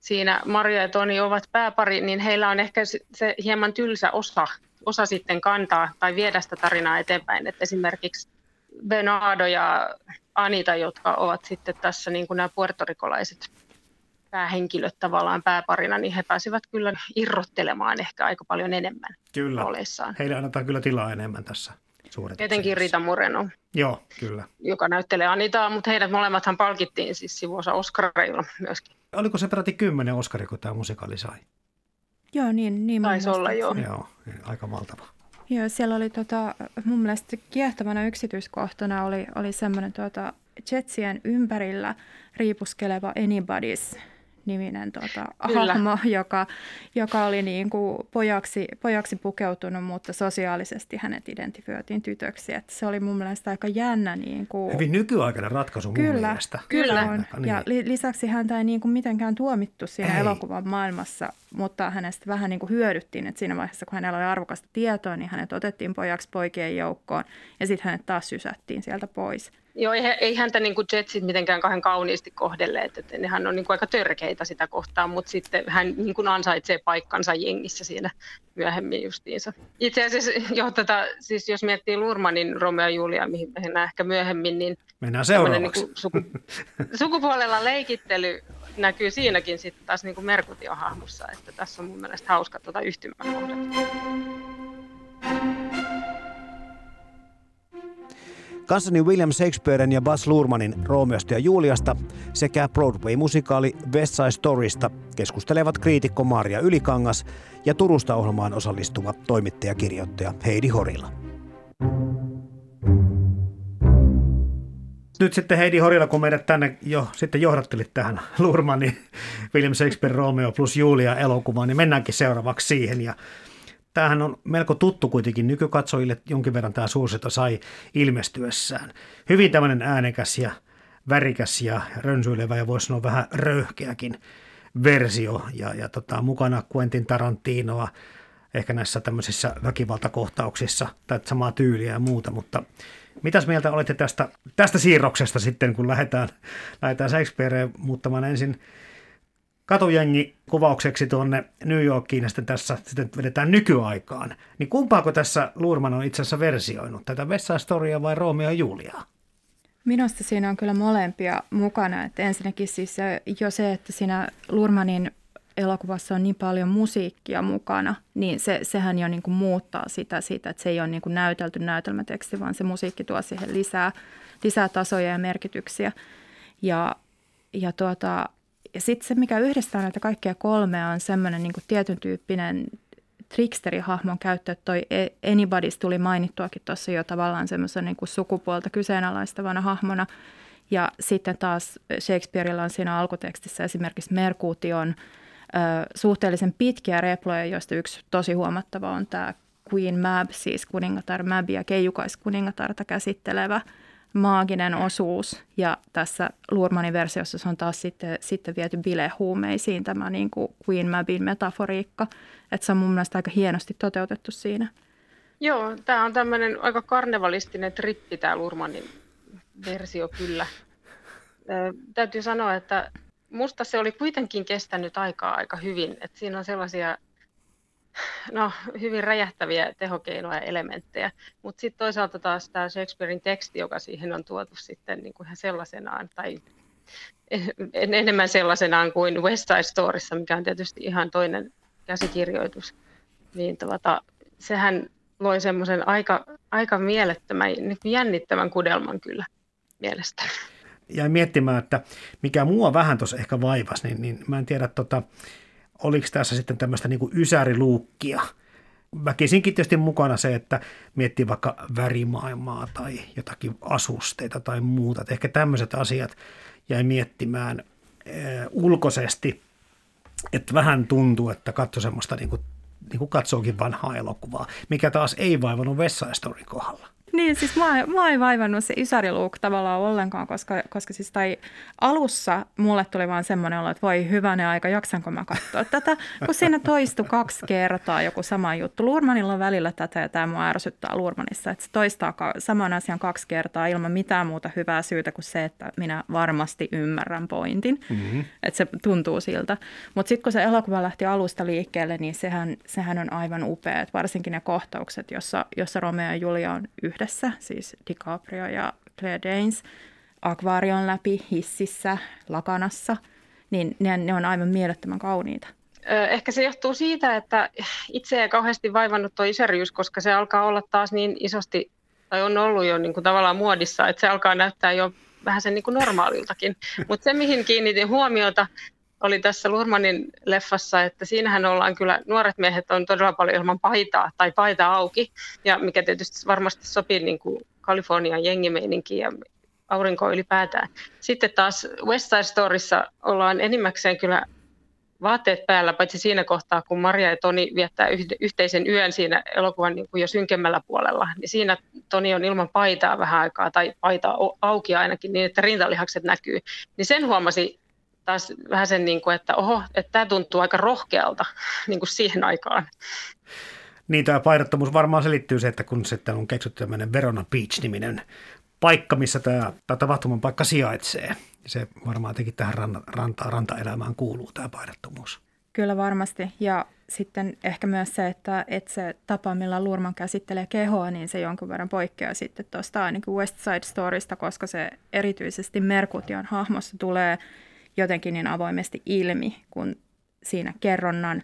siinä Maria ja Toni ovat pääpari, niin heillä on ehkä se hieman tylsä osa, osa sitten kantaa tai viedä sitä tarinaa eteenpäin. Et esimerkiksi Bernardo ja Anita, jotka ovat sitten tässä niin kuin nämä puertorikolaiset päähenkilöt tavallaan pääparina, niin he pääsivät kyllä irrottelemaan ehkä aika paljon enemmän kyllä. rooleissaan. Heille annetaan kyllä tilaa enemmän tässä Tietenkin Rita Moreno. Joo, kyllä. Joka näyttelee Anitaa, mutta heidät molemmathan palkittiin siis sivuosa Oscarilla myöskin. Oliko se peräti kymmenen Oscaria, kun tämä musikaali sai? Joo, niin, niin Taisi olla, joo. Joo, aika valtava. Joo, siellä oli tota, mun mielestä kiehtovana yksityiskohtana oli, oli semmoinen tota, Jetsien ympärillä riipuskeleva Anybody's niminen tota, hahmo, joka, joka oli niin kuin pojaksi, pojaksi pukeutunut, mutta sosiaalisesti hänet identifioitiin tytöksi. Et se oli mun mielestä aika jännä. Niin kuin... Hyvin nykyaikainen ratkaisu mun kyllä, mielestä. Kyllä, on. Niin. Ja lisäksi häntä ei niin kuin mitenkään tuomittu siinä ei. elokuvan maailmassa, mutta hänestä vähän niin kuin hyödyttiin, että siinä vaiheessa, kun hänellä oli arvokasta tietoa, niin hänet otettiin pojaksi poikien joukkoon ja sitten hänet taas sysättiin sieltä pois. Joo, ei, ei häntä niin kuin Jetsit mitenkään kauhean kauniisti kohdelleet, että nehän on niin kuin aika törkeitä sitä kohtaa, mutta sitten hän niin kuin ansaitsee paikkansa jengissä siinä myöhemmin justiinsa. Itse asiassa jo tätä, siis jos miettii Lurmanin Romeo ja Julia, mihin mennään ehkä myöhemmin, niin Mennään seuraavaksi. Niin suku, sukupuolella leikittely näkyy siinäkin sitten taas niin kuin Merkutio-hahmossa, että tässä on mun mielestä hauska tuota yhtymäkohdat. Kanssani William Shakespearen ja Bas Luhrmannin Romeosta ja Juliasta sekä Broadway-musikaali West Side Storysta keskustelevat kriitikko Maria Ylikangas ja Turusta ohjelmaan osallistuva toimittajakirjoittaja Heidi Horila. Nyt sitten Heidi Horila, kun meidät tänne jo sitten johdattelit tähän Lurmanin William Shakespeare Romeo plus Julia elokuvaan, niin mennäänkin seuraavaksi siihen. Ja tämähän on melko tuttu kuitenkin nykykatsojille, jonkin verran tämä suurseta sai ilmestyessään. Hyvin tämmöinen äänekäs ja värikäs ja rönsyilevä ja voisi sanoa vähän röyhkeäkin versio. Ja, ja tota, mukana Quentin Tarantinoa, ehkä näissä tämmöisissä väkivaltakohtauksissa, tai samaa tyyliä ja muuta, mutta mitäs mieltä olette tästä, tästä siirroksesta sitten, kun lähdetään, lähdetään Shakespeareen muuttamaan ensin katujengi kuvaukseksi tuonne New Yorkiin ja sitten tässä sitten vedetään nykyaikaan. Niin kumpaako tässä Luurman on itse asiassa versioinut, tätä West Storya vai Romeo ja Juliaa? Minusta siinä on kyllä molempia mukana. Että ensinnäkin siis jo se, että siinä Lurmanin elokuvassa on niin paljon musiikkia mukana, niin se, sehän jo niin kuin muuttaa sitä, sitä, että se ei ole niin kuin näytelty näytelmäteksti, vaan se musiikki tuo siihen lisää, lisää tasoja ja merkityksiä. Ja, ja tuota, ja sitten se, mikä yhdistää näitä kaikkia kolmea, on semmoinen niin tietyn tyyppinen tricksterihahmon käyttö. Toi e- Anybody's tuli mainittuakin tuossa jo tavallaan semmoisen niin sukupuolta kyseenalaistavana hahmona. Ja sitten taas Shakespeareilla on siinä alkutekstissä esimerkiksi Merkution ö, suhteellisen pitkiä reploja, joista yksi tosi huomattava on tämä Queen Mab, siis kuningatar Mab ja keijukais-kuningatarta käsittelevä – maaginen osuus ja tässä Lurmanin versiossa se on taas sitten, sitten viety bilehuumeisiin tämä niin kuin Queen Mabin metaforiikka, että se on mun mielestä aika hienosti toteutettu siinä. Joo, tämä on tämmöinen aika karnevalistinen trippi tämä Lurmanin versio kyllä. Ö, täytyy sanoa, että musta se oli kuitenkin kestänyt aikaa aika hyvin, että siinä on sellaisia no, hyvin räjähtäviä tehokeinoja elementtejä, mutta sitten toisaalta taas tämä Shakespearein teksti, joka siihen on tuotu sitten niin kuin ihan sellaisenaan, tai enemmän sellaisenaan kuin West Side Storyssa, mikä on tietysti ihan toinen käsikirjoitus, niin tuota, sehän loi semmoisen aika, aika mielettömän, jännittävän kudelman kyllä mielestäni. Ja miettimään, että mikä mua vähän tuossa ehkä vaivas, niin, niin mä en tiedä, tota, oliko tässä sitten tämmöistä niin ysäriluukkia. Väkisinkin tietysti mukana se, että miettii vaikka värimaailmaa tai jotakin asusteita tai muuta. Että ehkä tämmöiset asiat jäi miettimään äh, ulkoisesti, että vähän tuntuu, että katsoi semmoista niin kuin, niin kuin katsookin vanhaa elokuvaa, mikä taas ei vaivannut West kohdalla. Niin, siis mua, mua ei vaivannut se Ysäriluuk tavallaan ollenkaan, koska, koska siis tai alussa mulle tuli vaan semmoinen olo, että voi hyvänä aika, jaksanko mä katsoa tätä, kun siinä toistui kaksi kertaa joku sama juttu. Luurmanilla on välillä tätä ja tämä mua ärsyttää Luurmanissa, että se toistaa saman asian kaksi kertaa ilman mitään muuta hyvää syytä kuin se, että minä varmasti ymmärrän pointin, mm-hmm. että se tuntuu siltä. Mutta sitten kun se elokuva lähti alusta liikkeelle, niin sehän, sehän on aivan upea, varsinkin ne kohtaukset, jossa, jossa Romeo ja Julia on yhdessä, siis DiCaprio ja Claire Danes, akvaarion läpi, hississä, lakanassa, niin ne, ne on aivan mielettömän kauniita. Ehkä se johtuu siitä, että itse ei kauheasti vaivannut tuo isäriys, koska se alkaa olla taas niin isosti, tai on ollut jo niin kuin tavallaan muodissa, että se alkaa näyttää jo vähän sen niin kuin normaaliltakin. Mutta se, mihin kiinnitin huomiota, oli tässä Lurmanin leffassa, että siinähän ollaan kyllä, nuoret miehet on todella paljon ilman paitaa tai paita auki, ja mikä tietysti varmasti sopii niin kuin Kalifornian jengimeininkiin ja aurinko ylipäätään. Sitten taas West Side Storyssa ollaan enimmäkseen kyllä vaatteet päällä, paitsi siinä kohtaa, kun Maria ja Toni viettää yhteisen yön siinä elokuvan niin kuin jo synkemmällä puolella, niin siinä Toni on ilman paitaa vähän aikaa, tai paita auki ainakin niin, että rintalihakset näkyy. Niin sen huomasi taas vähän sen, niin kuin, että oho, että tämä tuntuu aika rohkealta niin kuin siihen aikaan. Niin, tämä painottomuus varmaan selittyy se, että kun sitten on keksitty tämmöinen Verona Beach-niminen paikka, missä tämä, tämä tapahtuman paikka sijaitsee. Se varmaan teki tähän ranta, ranta, rantaelämään kuuluu tämä painottomuus. Kyllä varmasti. Ja sitten ehkä myös se, että, että se tapa, millä Lurman käsittelee kehoa, niin se jonkun verran poikkeaa sitten tuosta ainakin West Side Storysta, koska se erityisesti Merkutian hahmossa tulee – jotenkin niin avoimesti ilmi, kun siinä kerronnan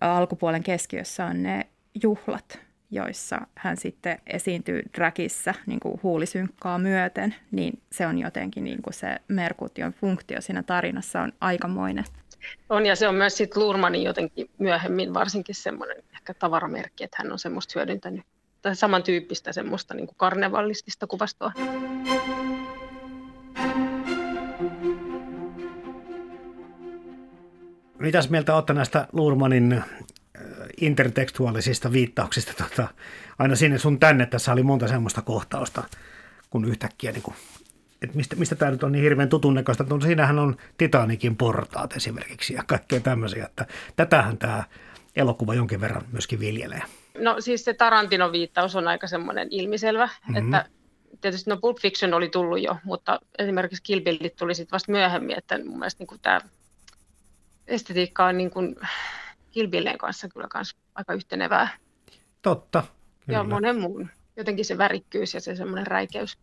alkupuolen keskiössä on ne juhlat, joissa hän sitten esiintyy dragissa niin kuin huulisynkkaa myöten, niin se on jotenkin niin kuin se Merkution funktio siinä tarinassa on aikamoinen. On ja se on myös sitten Lurmanin jotenkin myöhemmin varsinkin semmoinen ehkä tavaramerkki, että hän on semmoista hyödyntänyt tai samantyyppistä semmoista niin kuin karnevallistista kuvastoa. Mitäs mieltä olette näistä Lurmanin äh, intertekstuaalisista viittauksista? Tota, aina sinne sun tänne tässä oli monta semmoista kohtausta, kun yhtäkkiä niin kuin, että mistä, mistä tämä nyt on niin hirveän tutun näköistä. No, siinähän on Titanikin portaat esimerkiksi ja kaikkea tämmöisiä, että tätähän tämä elokuva jonkin verran myöskin viljelee. No siis se Tarantinon viittaus on aika semmoinen ilmiselvä, mm-hmm. että tietysti no Pulp Fiction oli tullut jo, mutta esimerkiksi Kill Billit tuli sitten vasta myöhemmin, että mun mielestä niin tämä estetiikka on niin kuin Kilbilleen kanssa kyllä kans aika yhtenevää. Totta. Kyllä. Ja monen muun. Jotenkin se värikkyys ja se semmoinen räikeys.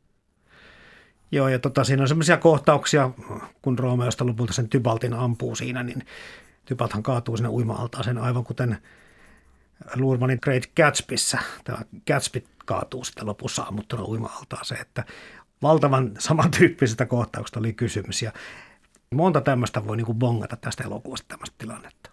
Joo, ja tota, siinä on semmoisia kohtauksia, kun Roomeosta lopulta sen Tybaltin ampuu siinä, niin Tybalthan kaatuu sinne uima-altaaseen aivan kuten Lurmanin Great Gatsbyssä. Tämä Gatsby kaatuu sitten lopussa ammuttuna uima-altaaseen, että valtavan samantyyppisestä kohtauksesta oli kysymys. Ja Monta tämmöistä voi niin kuin bongata tästä elokuvasta tämmöistä tilannetta.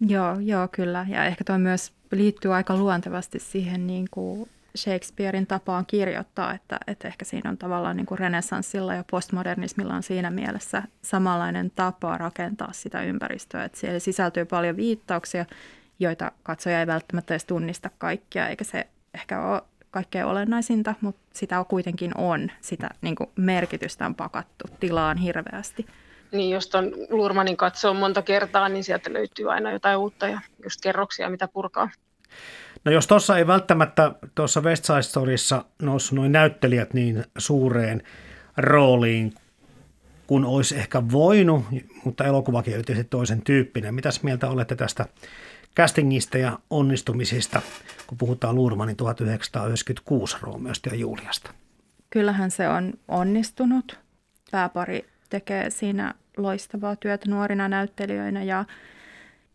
Joo, joo, kyllä. Ja ehkä tuo myös liittyy aika luontevasti siihen niin kuin Shakespearein tapaan kirjoittaa, että, että ehkä siinä on tavallaan niin kuin renessanssilla ja postmodernismilla on siinä mielessä samanlainen tapa rakentaa sitä ympäristöä, että siellä sisältyy paljon viittauksia, joita katsoja ei välttämättä edes tunnista kaikkia, eikä se ehkä ole kaikkein olennaisinta, mutta sitä kuitenkin on, sitä niin kuin merkitystä on pakattu tilaan hirveästi. Niin jos tuon Lurmanin katsoo monta kertaa, niin sieltä löytyy aina jotain uutta ja just kerroksia, mitä purkaa. No jos tuossa ei välttämättä tuossa West Side Storyssa noussut noin näyttelijät niin suureen rooliin, kun olisi ehkä voinut, mutta elokuvakin oli tietysti toisen tyyppinen. Mitäs mieltä olette tästä castingista ja onnistumisista, kun puhutaan Lurmanin 1996 Roomeosta ja Juliasta? Kyllähän se on onnistunut. Pääpari tekee siinä loistavaa työtä nuorina näyttelijöinä ja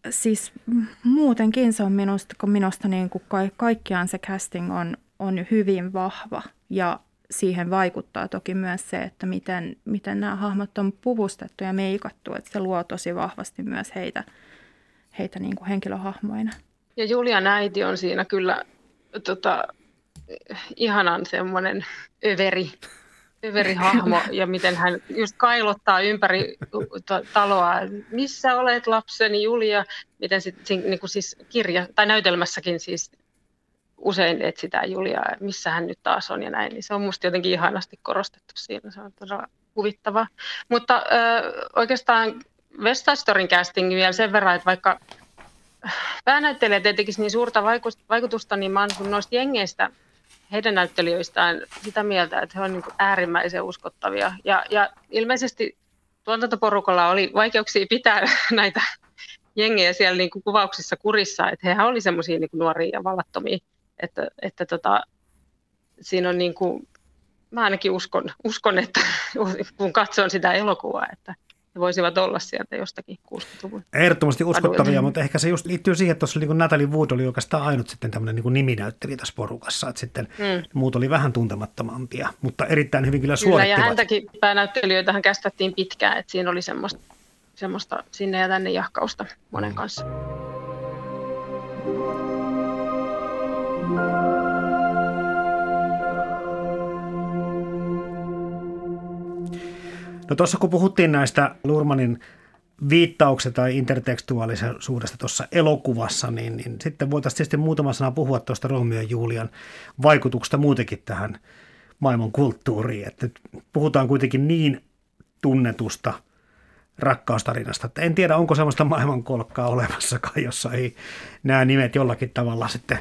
siis muutenkin se on minusta, kun minusta niin kuin kaikkiaan se casting on, on hyvin vahva ja siihen vaikuttaa toki myös se, että miten, miten nämä hahmot on puvustettu ja meikattu, että se luo tosi vahvasti myös heitä, heitä niin kuin henkilöhahmoina. Ja Julian äiti on siinä kyllä tota, ihanan semmoinen överi hahmo ja miten hän just kailottaa ympäri taloa, missä olet lapseni Julia, miten sit, niin kuin siis kirja, tai näytelmässäkin siis usein etsitään Juliaa, missä hän nyt taas on? ja näin, niin se on musta jotenkin ihanasti korostettu siinä, se on todella huvittavaa. Mutta ö, oikeastaan Storyn casting vielä sen verran, että vaikka päänäyttelijät ei niin suurta vaikutusta, niin mä oon noista jengeistä, heidän näyttelijöistään sitä mieltä, että he on niin äärimmäisen uskottavia. Ja, ja ilmeisesti tuotantoporukalla oli vaikeuksia pitää näitä jengejä siellä niin kuin kuvauksissa kurissa, että hehän oli semmoisia niin nuoria ja vallattomia, että, että tota, siinä on niin kuin, mä ainakin uskon, uskon, että kun katson sitä elokuvaa, että he voisivat olla sieltä jostakin 60-luvun. Ehdottomasti uskottavia, aduilta. mutta ehkä se just liittyy siihen, että tuossa niin Natalie Wood oli oikeastaan ainut sitten tämmöinen niin niminäyttelijä tässä porukassa, että sitten mm. muut oli vähän tuntemattomampia, mutta erittäin hyvin kyllä suorittivat. Kyllä, ja häntäkin päänäyttelijöitä hän kästettiin pitkään, että siinä oli semmoista, semmoista sinne ja tänne jahkausta monen mm. No tuossa kun puhuttiin näistä Lurmanin viittauksesta tai intertekstuaalisuudesta tuossa elokuvassa, niin, niin sitten voitaisiin tietysti muutama sana puhua tuosta Romeo ja Julian vaikutuksesta muutenkin tähän maailman kulttuuriin. Että puhutaan kuitenkin niin tunnetusta rakkaustarinasta, että en tiedä onko sellaista maailmankolkkaa olemassakaan, jossa ei nämä nimet jollakin tavalla sitten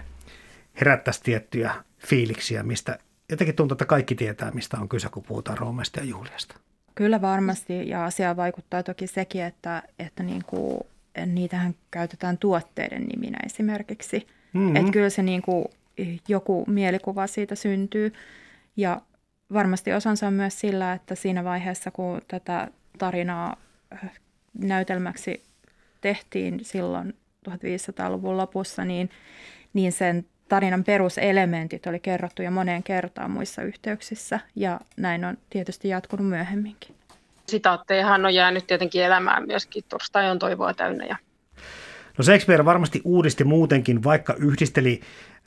herättäisi tiettyjä fiiliksiä, mistä jotenkin tuntuu, että kaikki tietää, mistä on kyse, kun puhutaan Roomesta ja Juliasta. Kyllä varmasti, ja asiaan vaikuttaa toki sekin, että, että niin kuin, niitähän käytetään tuotteiden niminä esimerkiksi. Mm-hmm. Että kyllä se niin kuin, joku mielikuva siitä syntyy, ja varmasti osansa on myös sillä, että siinä vaiheessa, kun tätä tarinaa äh, näytelmäksi tehtiin silloin 1500-luvun lopussa, niin, niin sen tarinan peruselementit oli kerrottu jo moneen kertaan muissa yhteyksissä ja näin on tietysti jatkunut myöhemminkin. Sitaattejahan on jäänyt tietenkin elämään myöskin. Torstai on toivoa täynnä. Ja... No Shakespeare varmasti uudisti muutenkin, vaikka yhdisteli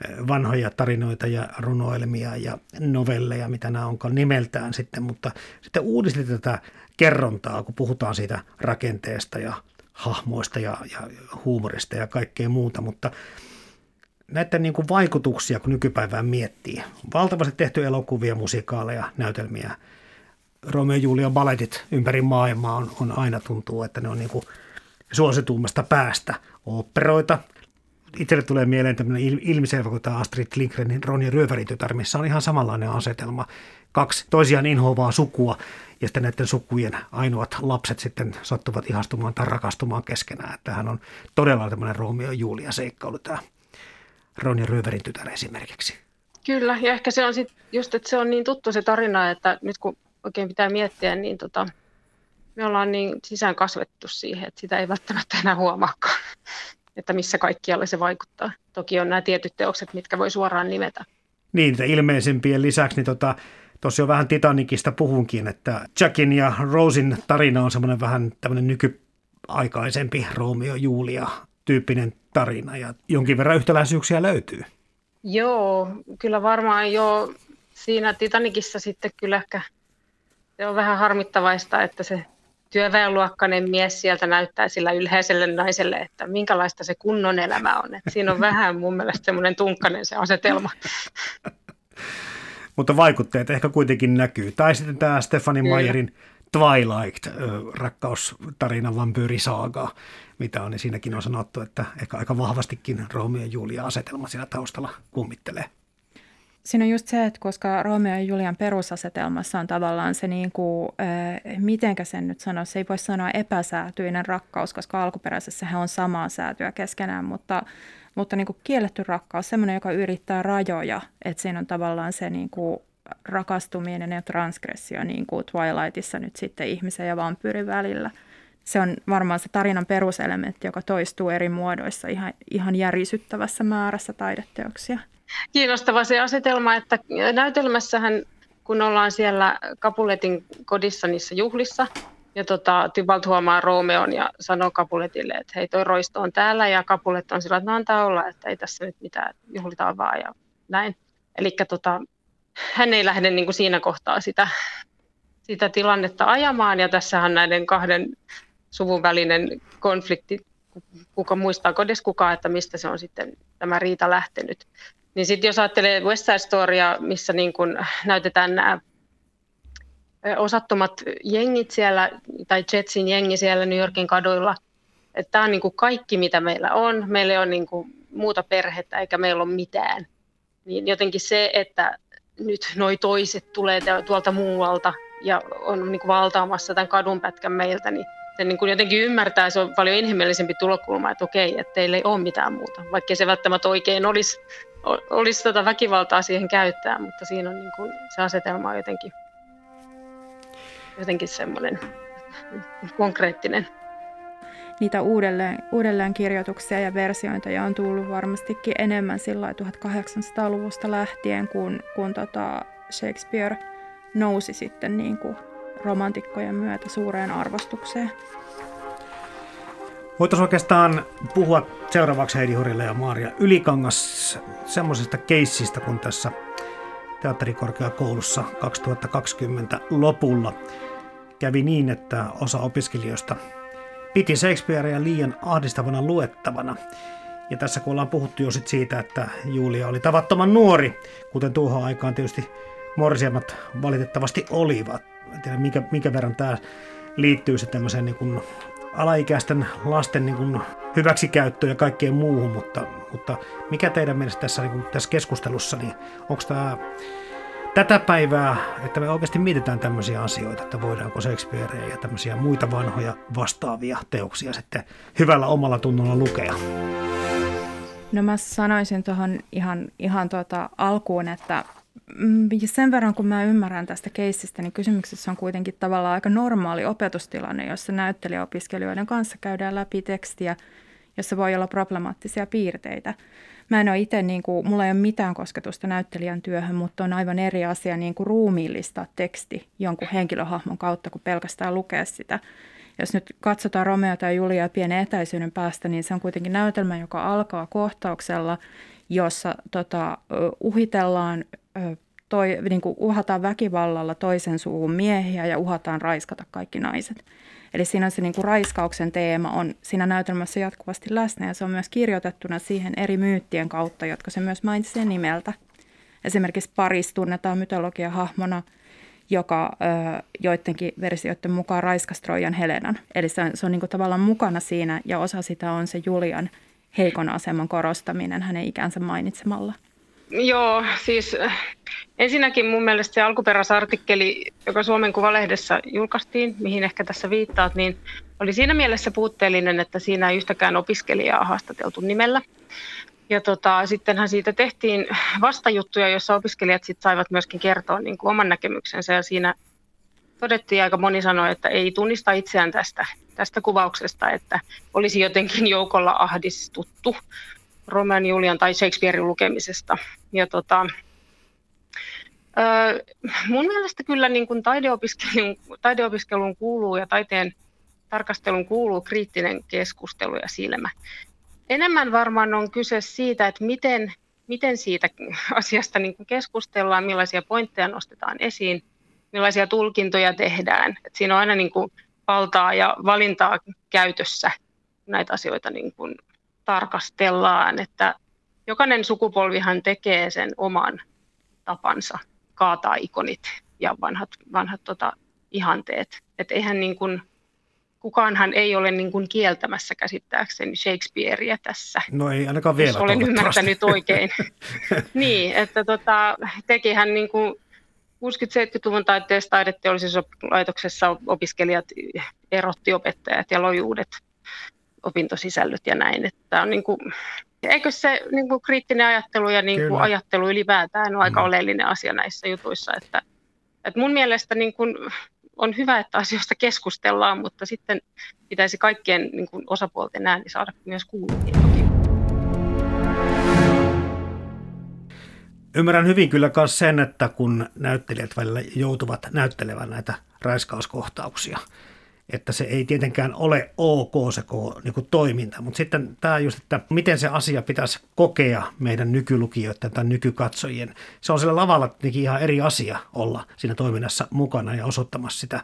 eh, vanhoja tarinoita ja runoilmia ja novelleja, mitä nämä onkaan nimeltään sitten, mutta sitten uudisti tätä kerrontaa, kun puhutaan siitä rakenteesta ja hahmoista ja, ja huumorista ja kaikkea muuta, mutta näiden niin kuin vaikutuksia, kun nykypäivään miettii. Valtavasti tehty elokuvia, musikaaleja, näytelmiä. Romeo ja Julia balletit ympäri maailmaa on, on aina tuntuu, että ne on niin kuin suosituimmasta päästä. Operoita. Itselle tulee mieleen tämmöinen ilmiselvä kuin tämä Astrid Lindgrenin Ronja Ryöväritytär, missä on ihan samanlainen asetelma. Kaksi toisiaan inhoavaa sukua ja sitten näiden sukujen ainoat lapset sitten sattuvat ihastumaan tai rakastumaan keskenään. Tämähän on todella tämmöinen Romeo ja Julia seikkailu tämä Ronja Röverin tytär esimerkiksi. Kyllä, ja ehkä se on sit just, että se on niin tuttu se tarina, että nyt kun oikein pitää miettiä, niin tota, me ollaan niin sisään kasvettu siihen, että sitä ei välttämättä enää huomaakaan, että missä kaikkialla se vaikuttaa. Toki on nämä tietyt teokset, mitkä voi suoraan nimetä. Niin, ilmeisimpien lisäksi, niin tota, tuossa jo vähän Titanicista puhunkin, että Jackin ja Rosin tarina on semmoinen vähän tämmöinen nykyaikaisempi Romeo Julia tyyppinen tarina ja jonkin verran yhtäläisyyksiä löytyy. Joo, kyllä varmaan jo siinä Titanikissa sitten kyllä ehkä se on vähän harmittavaista, että se työväenluokkainen mies sieltä näyttää sillä ylhäiselle naiselle, että minkälaista se kunnon elämä on. Että siinä on vähän mun mielestä semmoinen tunkkainen se asetelma. Mutta vaikutteet ehkä kuitenkin näkyy. Tai sitten tämä Stefani Mayerin Twilight, rakkaustarina vampyyrisaaga, mitä on, niin siinäkin on sanottu, että ehkä aika vahvastikin Romeo ja Julia asetelma siellä taustalla kummittelee. Siinä on just se, että koska Romeo ja Julian perusasetelmassa on tavallaan se, niin kuin, äh, mitenkä sen nyt sanoisi, se ei voi sanoa epäsäätyinen rakkaus, koska alkuperäisessä he on samaa säätyä keskenään, mutta, mutta niin kuin kielletty rakkaus, semmoinen, joka yrittää rajoja, että siinä on tavallaan se niin kuin rakastuminen ja transgressio niin kuin Twilightissa nyt sitten ihmisen ja vampyyrin välillä. Se on varmaan se tarinan peruselementti, joka toistuu eri muodoissa ihan, ihan järisyttävässä määrässä taideteoksia. Kiinnostava se asetelma, että näytelmässähän kun ollaan siellä Kapuletin kodissa niissä juhlissa, ja tota, Tybalt huomaa Romeon ja sanoo Kapuletille, että hei toi roisto on täällä, ja Kapulet on sillä, että no antaa olla, että ei tässä nyt mitään, juhlitaan vaan ja näin. Eli tota, hän ei lähde niin kuin siinä kohtaa sitä, sitä tilannetta ajamaan, ja tässähän näiden kahden suvun välinen konflikti, kuka muistaa edes kukaan, että mistä se on sitten tämä riita lähtenyt, Niin sitten jos ajattelee West Side Storya, missä niin kun näytetään nämä osattomat jengit siellä, tai Jetsin jengi siellä New Yorkin kaduilla, että tämä on niin kuin kaikki, mitä meillä on. Meillä ei ole niin kuin muuta perhettä, eikä meillä ole mitään. Niin jotenkin se, että nyt noi toiset tulee tuolta muualta ja on niin kuin valtaamassa tämän kadunpätkän meiltä, niin se niin kuin jotenkin ymmärtää, se on paljon inhimillisempi tulokulma, että okei, että teillä ei ole mitään muuta, vaikka se välttämättä oikein olisi, olisi tota väkivaltaa siihen käyttää, mutta siinä on niin kuin, se asetelma on jotenkin, jotenkin semmoinen konkreettinen. Niitä uudelleen, uudelleenkirjoituksia ja versiointeja on tullut varmastikin enemmän sillä 1800-luvusta lähtien, kun, kun tota Shakespeare nousi sitten niin kuin romantikkojen myötä suureen arvostukseen. Voitaisiin oikeastaan puhua seuraavaksi Heidi Hurille ja Maaria Ylikangas semmoisesta keissistä, kun tässä teatterikorkeakoulussa 2020 lopulla kävi niin, että osa opiskelijoista piti Shakespearea liian ahdistavana luettavana. Ja tässä kun ollaan puhuttu jo sit siitä, että Julia oli tavattoman nuori, kuten tuohon aikaan tietysti morsiamat valitettavasti olivat. En tiedä, minkä, minkä verran tämä liittyy sitten tämmöiseen niin kuin alaikäisten lasten niin kuin hyväksikäyttöön ja kaikkeen muuhun, mutta, mutta mikä teidän mielestä tässä, niin kuin tässä keskustelussa, niin onko tämä tätä päivää, että me oikeasti mietitään tämmöisiä asioita, että voidaanko Shakespearea ja tämmöisiä muita vanhoja vastaavia teoksia sitten hyvällä omalla tunnolla lukea? No mä sanoisin tuohon ihan, ihan tuota alkuun, että Mm, sen verran kun mä ymmärrän tästä keissistä, niin kysymyksessä on kuitenkin tavallaan aika normaali opetustilanne, jossa näyttelijäopiskelijoiden kanssa käydään läpi tekstiä, jossa voi olla problemaattisia piirteitä. Mä en ole itse, niin kuin, mulla ei ole mitään kosketusta näyttelijän työhön, mutta on aivan eri asia niin kuin ruumiillistaa teksti jonkun henkilöhahmon kautta, kuin pelkästään lukea sitä. Jos nyt katsotaan Romeo tai Julia pienen etäisyyden päästä, niin se on kuitenkin näytelmä, joka alkaa kohtauksella, jossa tota, uhitellaan toi, niin kuin uhataan väkivallalla toisen suun miehiä ja uhataan raiskata kaikki naiset. Eli siinä se niin kuin raiskauksen teema on siinä näytelmässä jatkuvasti läsnä ja se on myös kirjoitettuna siihen eri myyttien kautta, jotka se myös mainitsee nimeltä. Esimerkiksi Paris tunnetaan mytologiahahmona, joka ö, joidenkin versioiden mukaan raiskasi Trojan Helenan. Eli se on, se on niin kuin tavallaan mukana siinä ja osa sitä on se Julian heikon aseman korostaminen hänen ikänsä mainitsemalla. Joo, siis äh, ensinnäkin mun mielestä se alkuperäisartikkeli, joka Suomen Kuvalehdessä julkaistiin, mihin ehkä tässä viittaat, niin oli siinä mielessä puutteellinen, että siinä ei yhtäkään opiskelijaa haastateltu nimellä. Ja tota, sittenhän siitä tehtiin vastajuttuja, joissa opiskelijat sit saivat myöskin kertoa niin kuin oman näkemyksensä. Ja siinä todettiin aika moni sanoi, että ei tunnista itseään tästä, tästä kuvauksesta, että olisi jotenkin joukolla ahdistuttu Romeon Julian tai Shakespearein lukemisesta. Ja tota, öö, mun mielestä kyllä niin kuin taideopiskelun, taideopiskeluun kuuluu ja taiteen tarkastelun kuuluu kriittinen keskustelu ja silmä. Enemmän varmaan on kyse siitä, että miten, miten siitä asiasta niin kuin keskustellaan, millaisia pointteja nostetaan esiin, millaisia tulkintoja tehdään. Et siinä on aina niin kuin valtaa ja valintaa käytössä näitä asioita niin kuin tarkastellaan, että jokainen sukupolvihan tekee sen oman tapansa kaataa ikonit ja vanhat, vanhat tota, ihanteet. Et eihän niin kuin, kukaanhan ei ole niin kuin kieltämässä käsittääkseni Shakespearea tässä. No ei ainakaan vielä. Jos olen ymmärtänyt oikein. niin, että tota, tekihän niin kuin 60-70-luvun taiteessa taideteollisuuslaitoksessa opiskelijat erotti opettajat ja loi uudet opintosisällöt ja näin. Että on niin kuin, eikö se niin kuin kriittinen ajattelu ja niin kuin ajattelu ylipäätään on aika mm. oleellinen asia näissä jutuissa. Että, että mun mielestä niin kuin on hyvä, että asioista keskustellaan, mutta sitten pitäisi kaikkien niin kuin osapuolten ääni saada myös kuuluviin toki. Ymmärrän hyvin kyllä myös sen, että kun näyttelijät välillä joutuvat näyttelemään näitä raiskauskohtauksia, että se ei tietenkään ole ok se niin kuin toiminta. Mutta sitten tämä just, että miten se asia pitäisi kokea meidän nykylukijoiden tai nykykatsojien. Se on sillä lavalla tietenkin ihan eri asia olla siinä toiminnassa mukana ja osoittamassa sitä,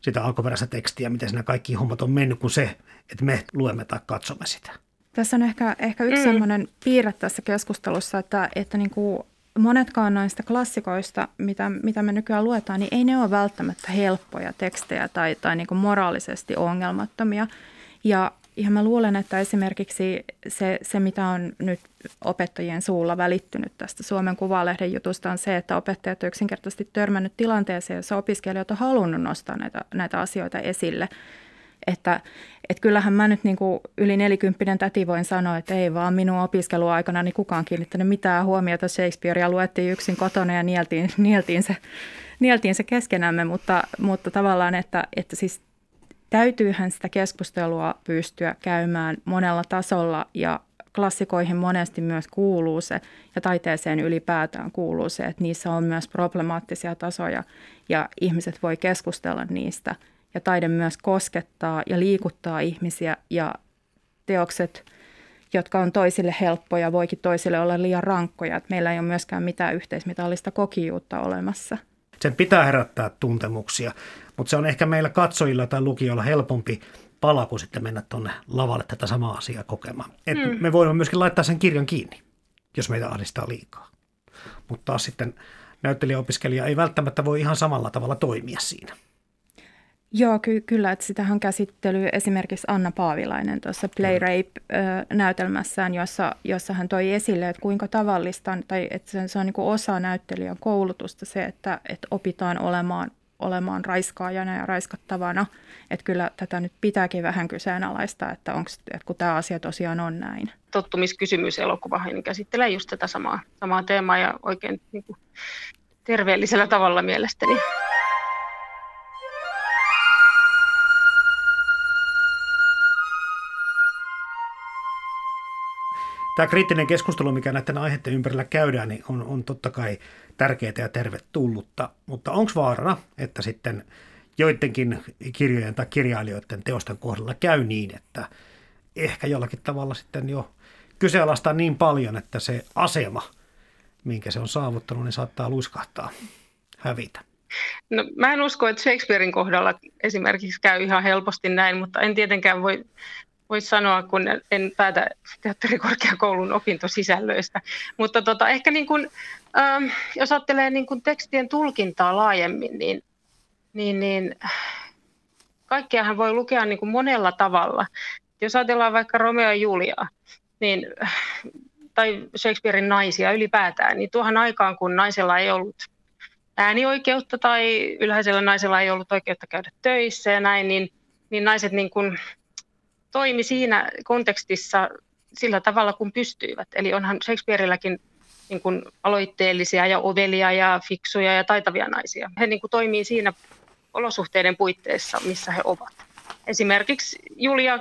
sitä alkuperäistä tekstiä, miten siinä kaikki hommat on mennyt, kuin se, että me luemme tai katsomme sitä. Tässä on ehkä, ehkä yksi mm. sellainen piirre tässä keskustelussa, että, että niin kuin monetkaan näistä klassikoista, mitä, mitä me nykyään luetaan, niin ei ne ole välttämättä helppoja tekstejä tai, tai niin kuin moraalisesti ongelmattomia. Ja, ja mä luulen, että esimerkiksi se, se, mitä on nyt opettajien suulla välittynyt tästä Suomen Kuvalehden jutusta, on se, että opettajat ovat yksinkertaisesti törmännyt tilanteeseen, jossa opiskelijat on halunnut nostaa näitä, näitä asioita esille – että, että kyllähän mä nyt niin kuin yli nelikymppinen täti voin sanoa, että ei vaan minun opiskeluaikana niin kukaan kiinnittänyt mitään huomiota Shakespearea. Luettiin yksin kotona ja nieltiin, nieltiin, se, nieltiin se keskenämme, mutta, mutta tavallaan, että, että siis täytyyhän sitä keskustelua pystyä käymään monella tasolla ja klassikoihin monesti myös kuuluu se ja taiteeseen ylipäätään kuuluu se, että niissä on myös problemaattisia tasoja ja ihmiset voi keskustella niistä – ja taide myös koskettaa ja liikuttaa ihmisiä ja teokset, jotka on toisille helppoja, voikin toisille olla liian rankkoja. Että meillä ei ole myöskään mitään yhteismitallista kokijuutta olemassa. Sen pitää herättää tuntemuksia, mutta se on ehkä meillä katsojilla tai lukijoilla helpompi pala kuin sitten mennä tuonne lavalle tätä samaa asiaa kokemaan. Et mm. Me voimme myöskin laittaa sen kirjan kiinni, jos meitä ahdistaa liikaa. Mutta taas sitten näyttelijäopiskelija ei välttämättä voi ihan samalla tavalla toimia siinä. Joo, ky- kyllä, että sitähän käsittely esimerkiksi Anna Paavilainen tuossa Play Rape-näytelmässään, jossa, jossa hän toi esille, että kuinka tavallista, tai että se, se on niin osa näyttelijän koulutusta se, että, että opitaan olemaan, olemaan raiskaajana ja raiskattavana. Että kyllä tätä nyt pitääkin vähän kyseenalaista, että, onks, että kun tämä asia tosiaan on näin. Tottumiskysymys elokuva niin käsittelee just tätä samaa, samaa teemaa ja oikein niin kuin, terveellisellä tavalla mielestäni. Tämä kriittinen keskustelu, mikä näiden aiheiden ympärillä käydään, niin on, on totta kai tärkeää ja tervetullutta. Mutta onko vaarana, että sitten joidenkin kirjojen tai kirjailijoiden teosten kohdalla käy niin, että ehkä jollakin tavalla sitten jo kyseenalaistaa niin paljon, että se asema, minkä se on saavuttanut, niin saattaa luiskahtaa, hävitä. No, mä en usko, että Shakespearein kohdalla esimerkiksi käy ihan helposti näin, mutta en tietenkään voi voisi sanoa, kun en päätä teatterikorkeakoulun opintosisällöistä. Mutta tota, ehkä niin kuin, ähm, jos ajattelee niin kuin tekstien tulkintaa laajemmin, niin, niin, niin kaikkeahan voi lukea niin kuin monella tavalla. Jos ajatellaan vaikka Romeo ja Juliaa, niin, tai Shakespearein naisia ylipäätään, niin tuohon aikaan, kun naisella ei ollut äänioikeutta tai ylhäisellä naisella ei ollut oikeutta käydä töissä ja näin, niin, niin naiset niin kuin toimi siinä kontekstissa sillä tavalla, kun pystyivät. Eli onhan Shakespeareilläkin niin kuin aloitteellisia ja ovelia ja fiksuja ja taitavia naisia. He niin kuin toimii siinä olosuhteiden puitteissa, missä he ovat. Esimerkiksi Julia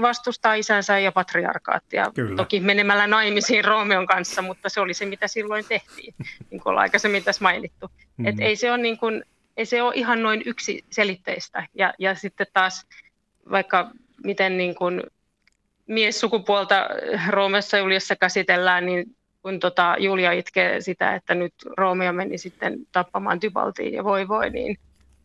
vastustaa isänsä ja patriarkaattia, Kyllä. toki menemällä naimisiin Roomeon kanssa, mutta se oli se, mitä silloin tehtiin, niin kuin ollaan aikaisemmin tässä mainittu. Mm-hmm. Et ei, se ole niin kuin, ei se ole ihan noin yksi selitteistä. Ja, ja sitten taas vaikka miten niin kuin miessukupuolta Roomessa Juliassa käsitellään, niin kun tota Julia itkee sitä, että nyt Roomeo meni sitten tappamaan Tybaltiin ja voi voi, niin,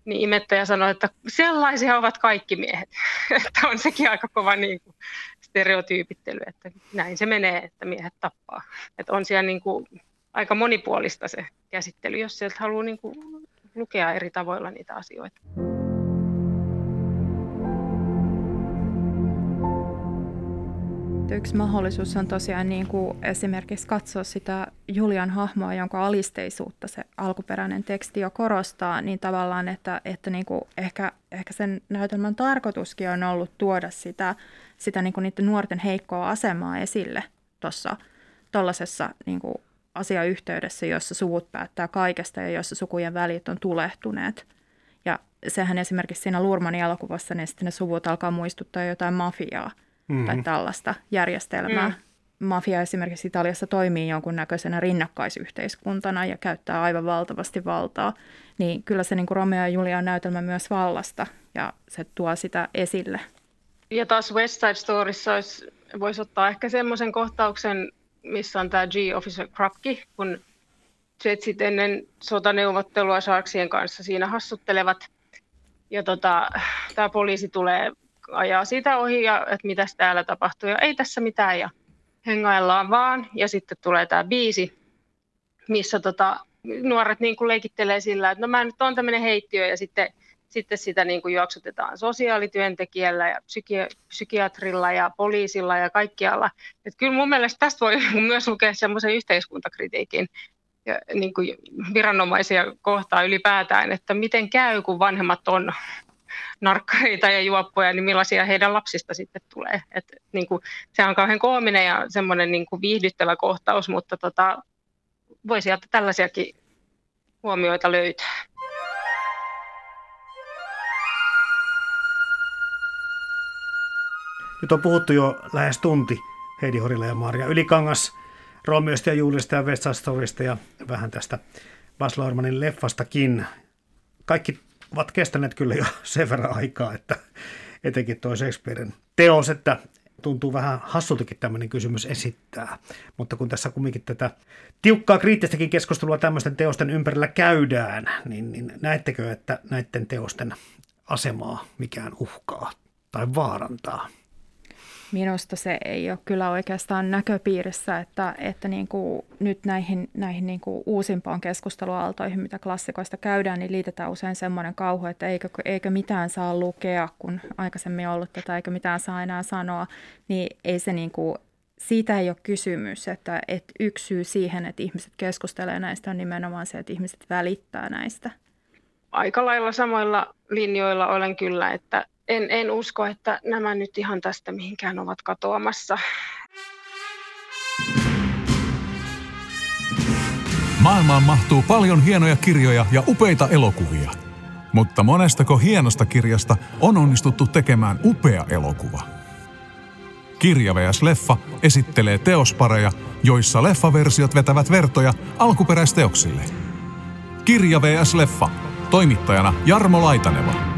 niin imettäjä sanoi, että sellaisia ovat kaikki miehet. että on sekin aika kova niin kuin stereotyypittely, että näin se menee, että miehet tappaa. Että on siellä niin kuin aika monipuolista se käsittely, jos sieltä haluaa niin kuin lukea eri tavoilla niitä asioita. Yksi mahdollisuus on tosiaan niin kuin esimerkiksi katsoa sitä Julian hahmoa, jonka alisteisuutta se alkuperäinen teksti jo korostaa, niin tavallaan, että, että niin kuin ehkä, ehkä sen näytelmän tarkoituskin on ollut tuoda sitä, sitä niin kuin niiden nuorten heikkoa asemaa esille tuossa tuollaisessa niin kuin asiayhteydessä, jossa suvut päättää kaikesta ja jossa sukujen välit on tulehtuneet. Ja sehän esimerkiksi siinä Lurmanin elokuvassa, niin sitten ne suvut alkaa muistuttaa jotain mafiaa – mm-hmm. tai tällaista järjestelmää. Mm. Mafia esimerkiksi Italiassa toimii jonkunnäköisenä rinnakkaisyhteiskuntana ja käyttää aivan valtavasti valtaa. Niin kyllä se niin kuin Romeo ja Julia on näytelmä myös vallasta ja se tuo sitä esille. Ja taas West Side Storyssa olisi, voisi ottaa ehkä semmoisen kohtauksen, missä on tämä G. Officer Krupke, kun Jetsit ennen sotaneuvottelua Sharksien kanssa siinä hassuttelevat. Ja tota, tämä poliisi tulee ajaa sitä ohi ja että mitäs täällä tapahtuu ja ei tässä mitään ja hengaillaan vaan. Ja sitten tulee tämä biisi, missä tota, nuoret niin kuin leikittelee sillä, että no mä nyt on tämmöinen heittiö ja sitten, sitten sitä niin kuin juoksutetaan sosiaalityöntekijällä ja psyki- psykiatrilla ja poliisilla ja kaikkialla. Et kyllä mun mielestä tästä voi myös lukea semmoisen yhteiskuntakritiikin ja niin kuin viranomaisia kohtaa ylipäätään, että miten käy, kun vanhemmat on narkkareita ja juoppoja, niin millaisia heidän lapsista sitten tulee. Et, niin kuin, se on kauhean koominen ja semmoinen niin kuin viihdyttävä kohtaus, mutta tota, voi sieltä tällaisiakin huomioita löytää. Nyt on puhuttu jo lähes tunti Heidi Horilla ja Maria Ylikangas Romeosta ja Juliasta ja West Side ja vähän tästä Bas Laurmanin leffastakin. Kaikki ovat kestäneet kyllä jo sen verran aikaa, että etenkin tuo Shakespearen teos, että tuntuu vähän hassultakin tämmöinen kysymys esittää. Mutta kun tässä kumminkin tätä tiukkaa kriittistäkin keskustelua tämmöisten teosten ympärillä käydään, niin, niin näettekö, että näiden teosten asemaa mikään uhkaa tai vaarantaa? Minusta se ei ole kyllä oikeastaan näköpiirissä, että, että niin kuin nyt näihin, näihin niin kuin uusimpaan keskusteluaaltoihin, mitä klassikoista käydään, niin liitetään usein semmoinen kauhu, että eikö, eikö mitään saa lukea, kun aikaisemmin on ollut tätä, eikö mitään saa enää sanoa, niin ei se niin kuin, siitä ei ole kysymys, että, että yksi syy siihen, että ihmiset keskustelee näistä on nimenomaan se, että ihmiset välittää näistä. Aika lailla samoilla linjoilla olen kyllä, että en, en usko, että nämä nyt ihan tästä mihinkään ovat katoamassa. Maailmaan mahtuu paljon hienoja kirjoja ja upeita elokuvia. Mutta monestako hienosta kirjasta on onnistuttu tekemään upea elokuva? Kirja vs. Leffa esittelee teospareja, joissa leffaversiot vetävät vertoja alkuperäisteoksille. Kirja vs. Leffa. Toimittajana Jarmo Laitaneva.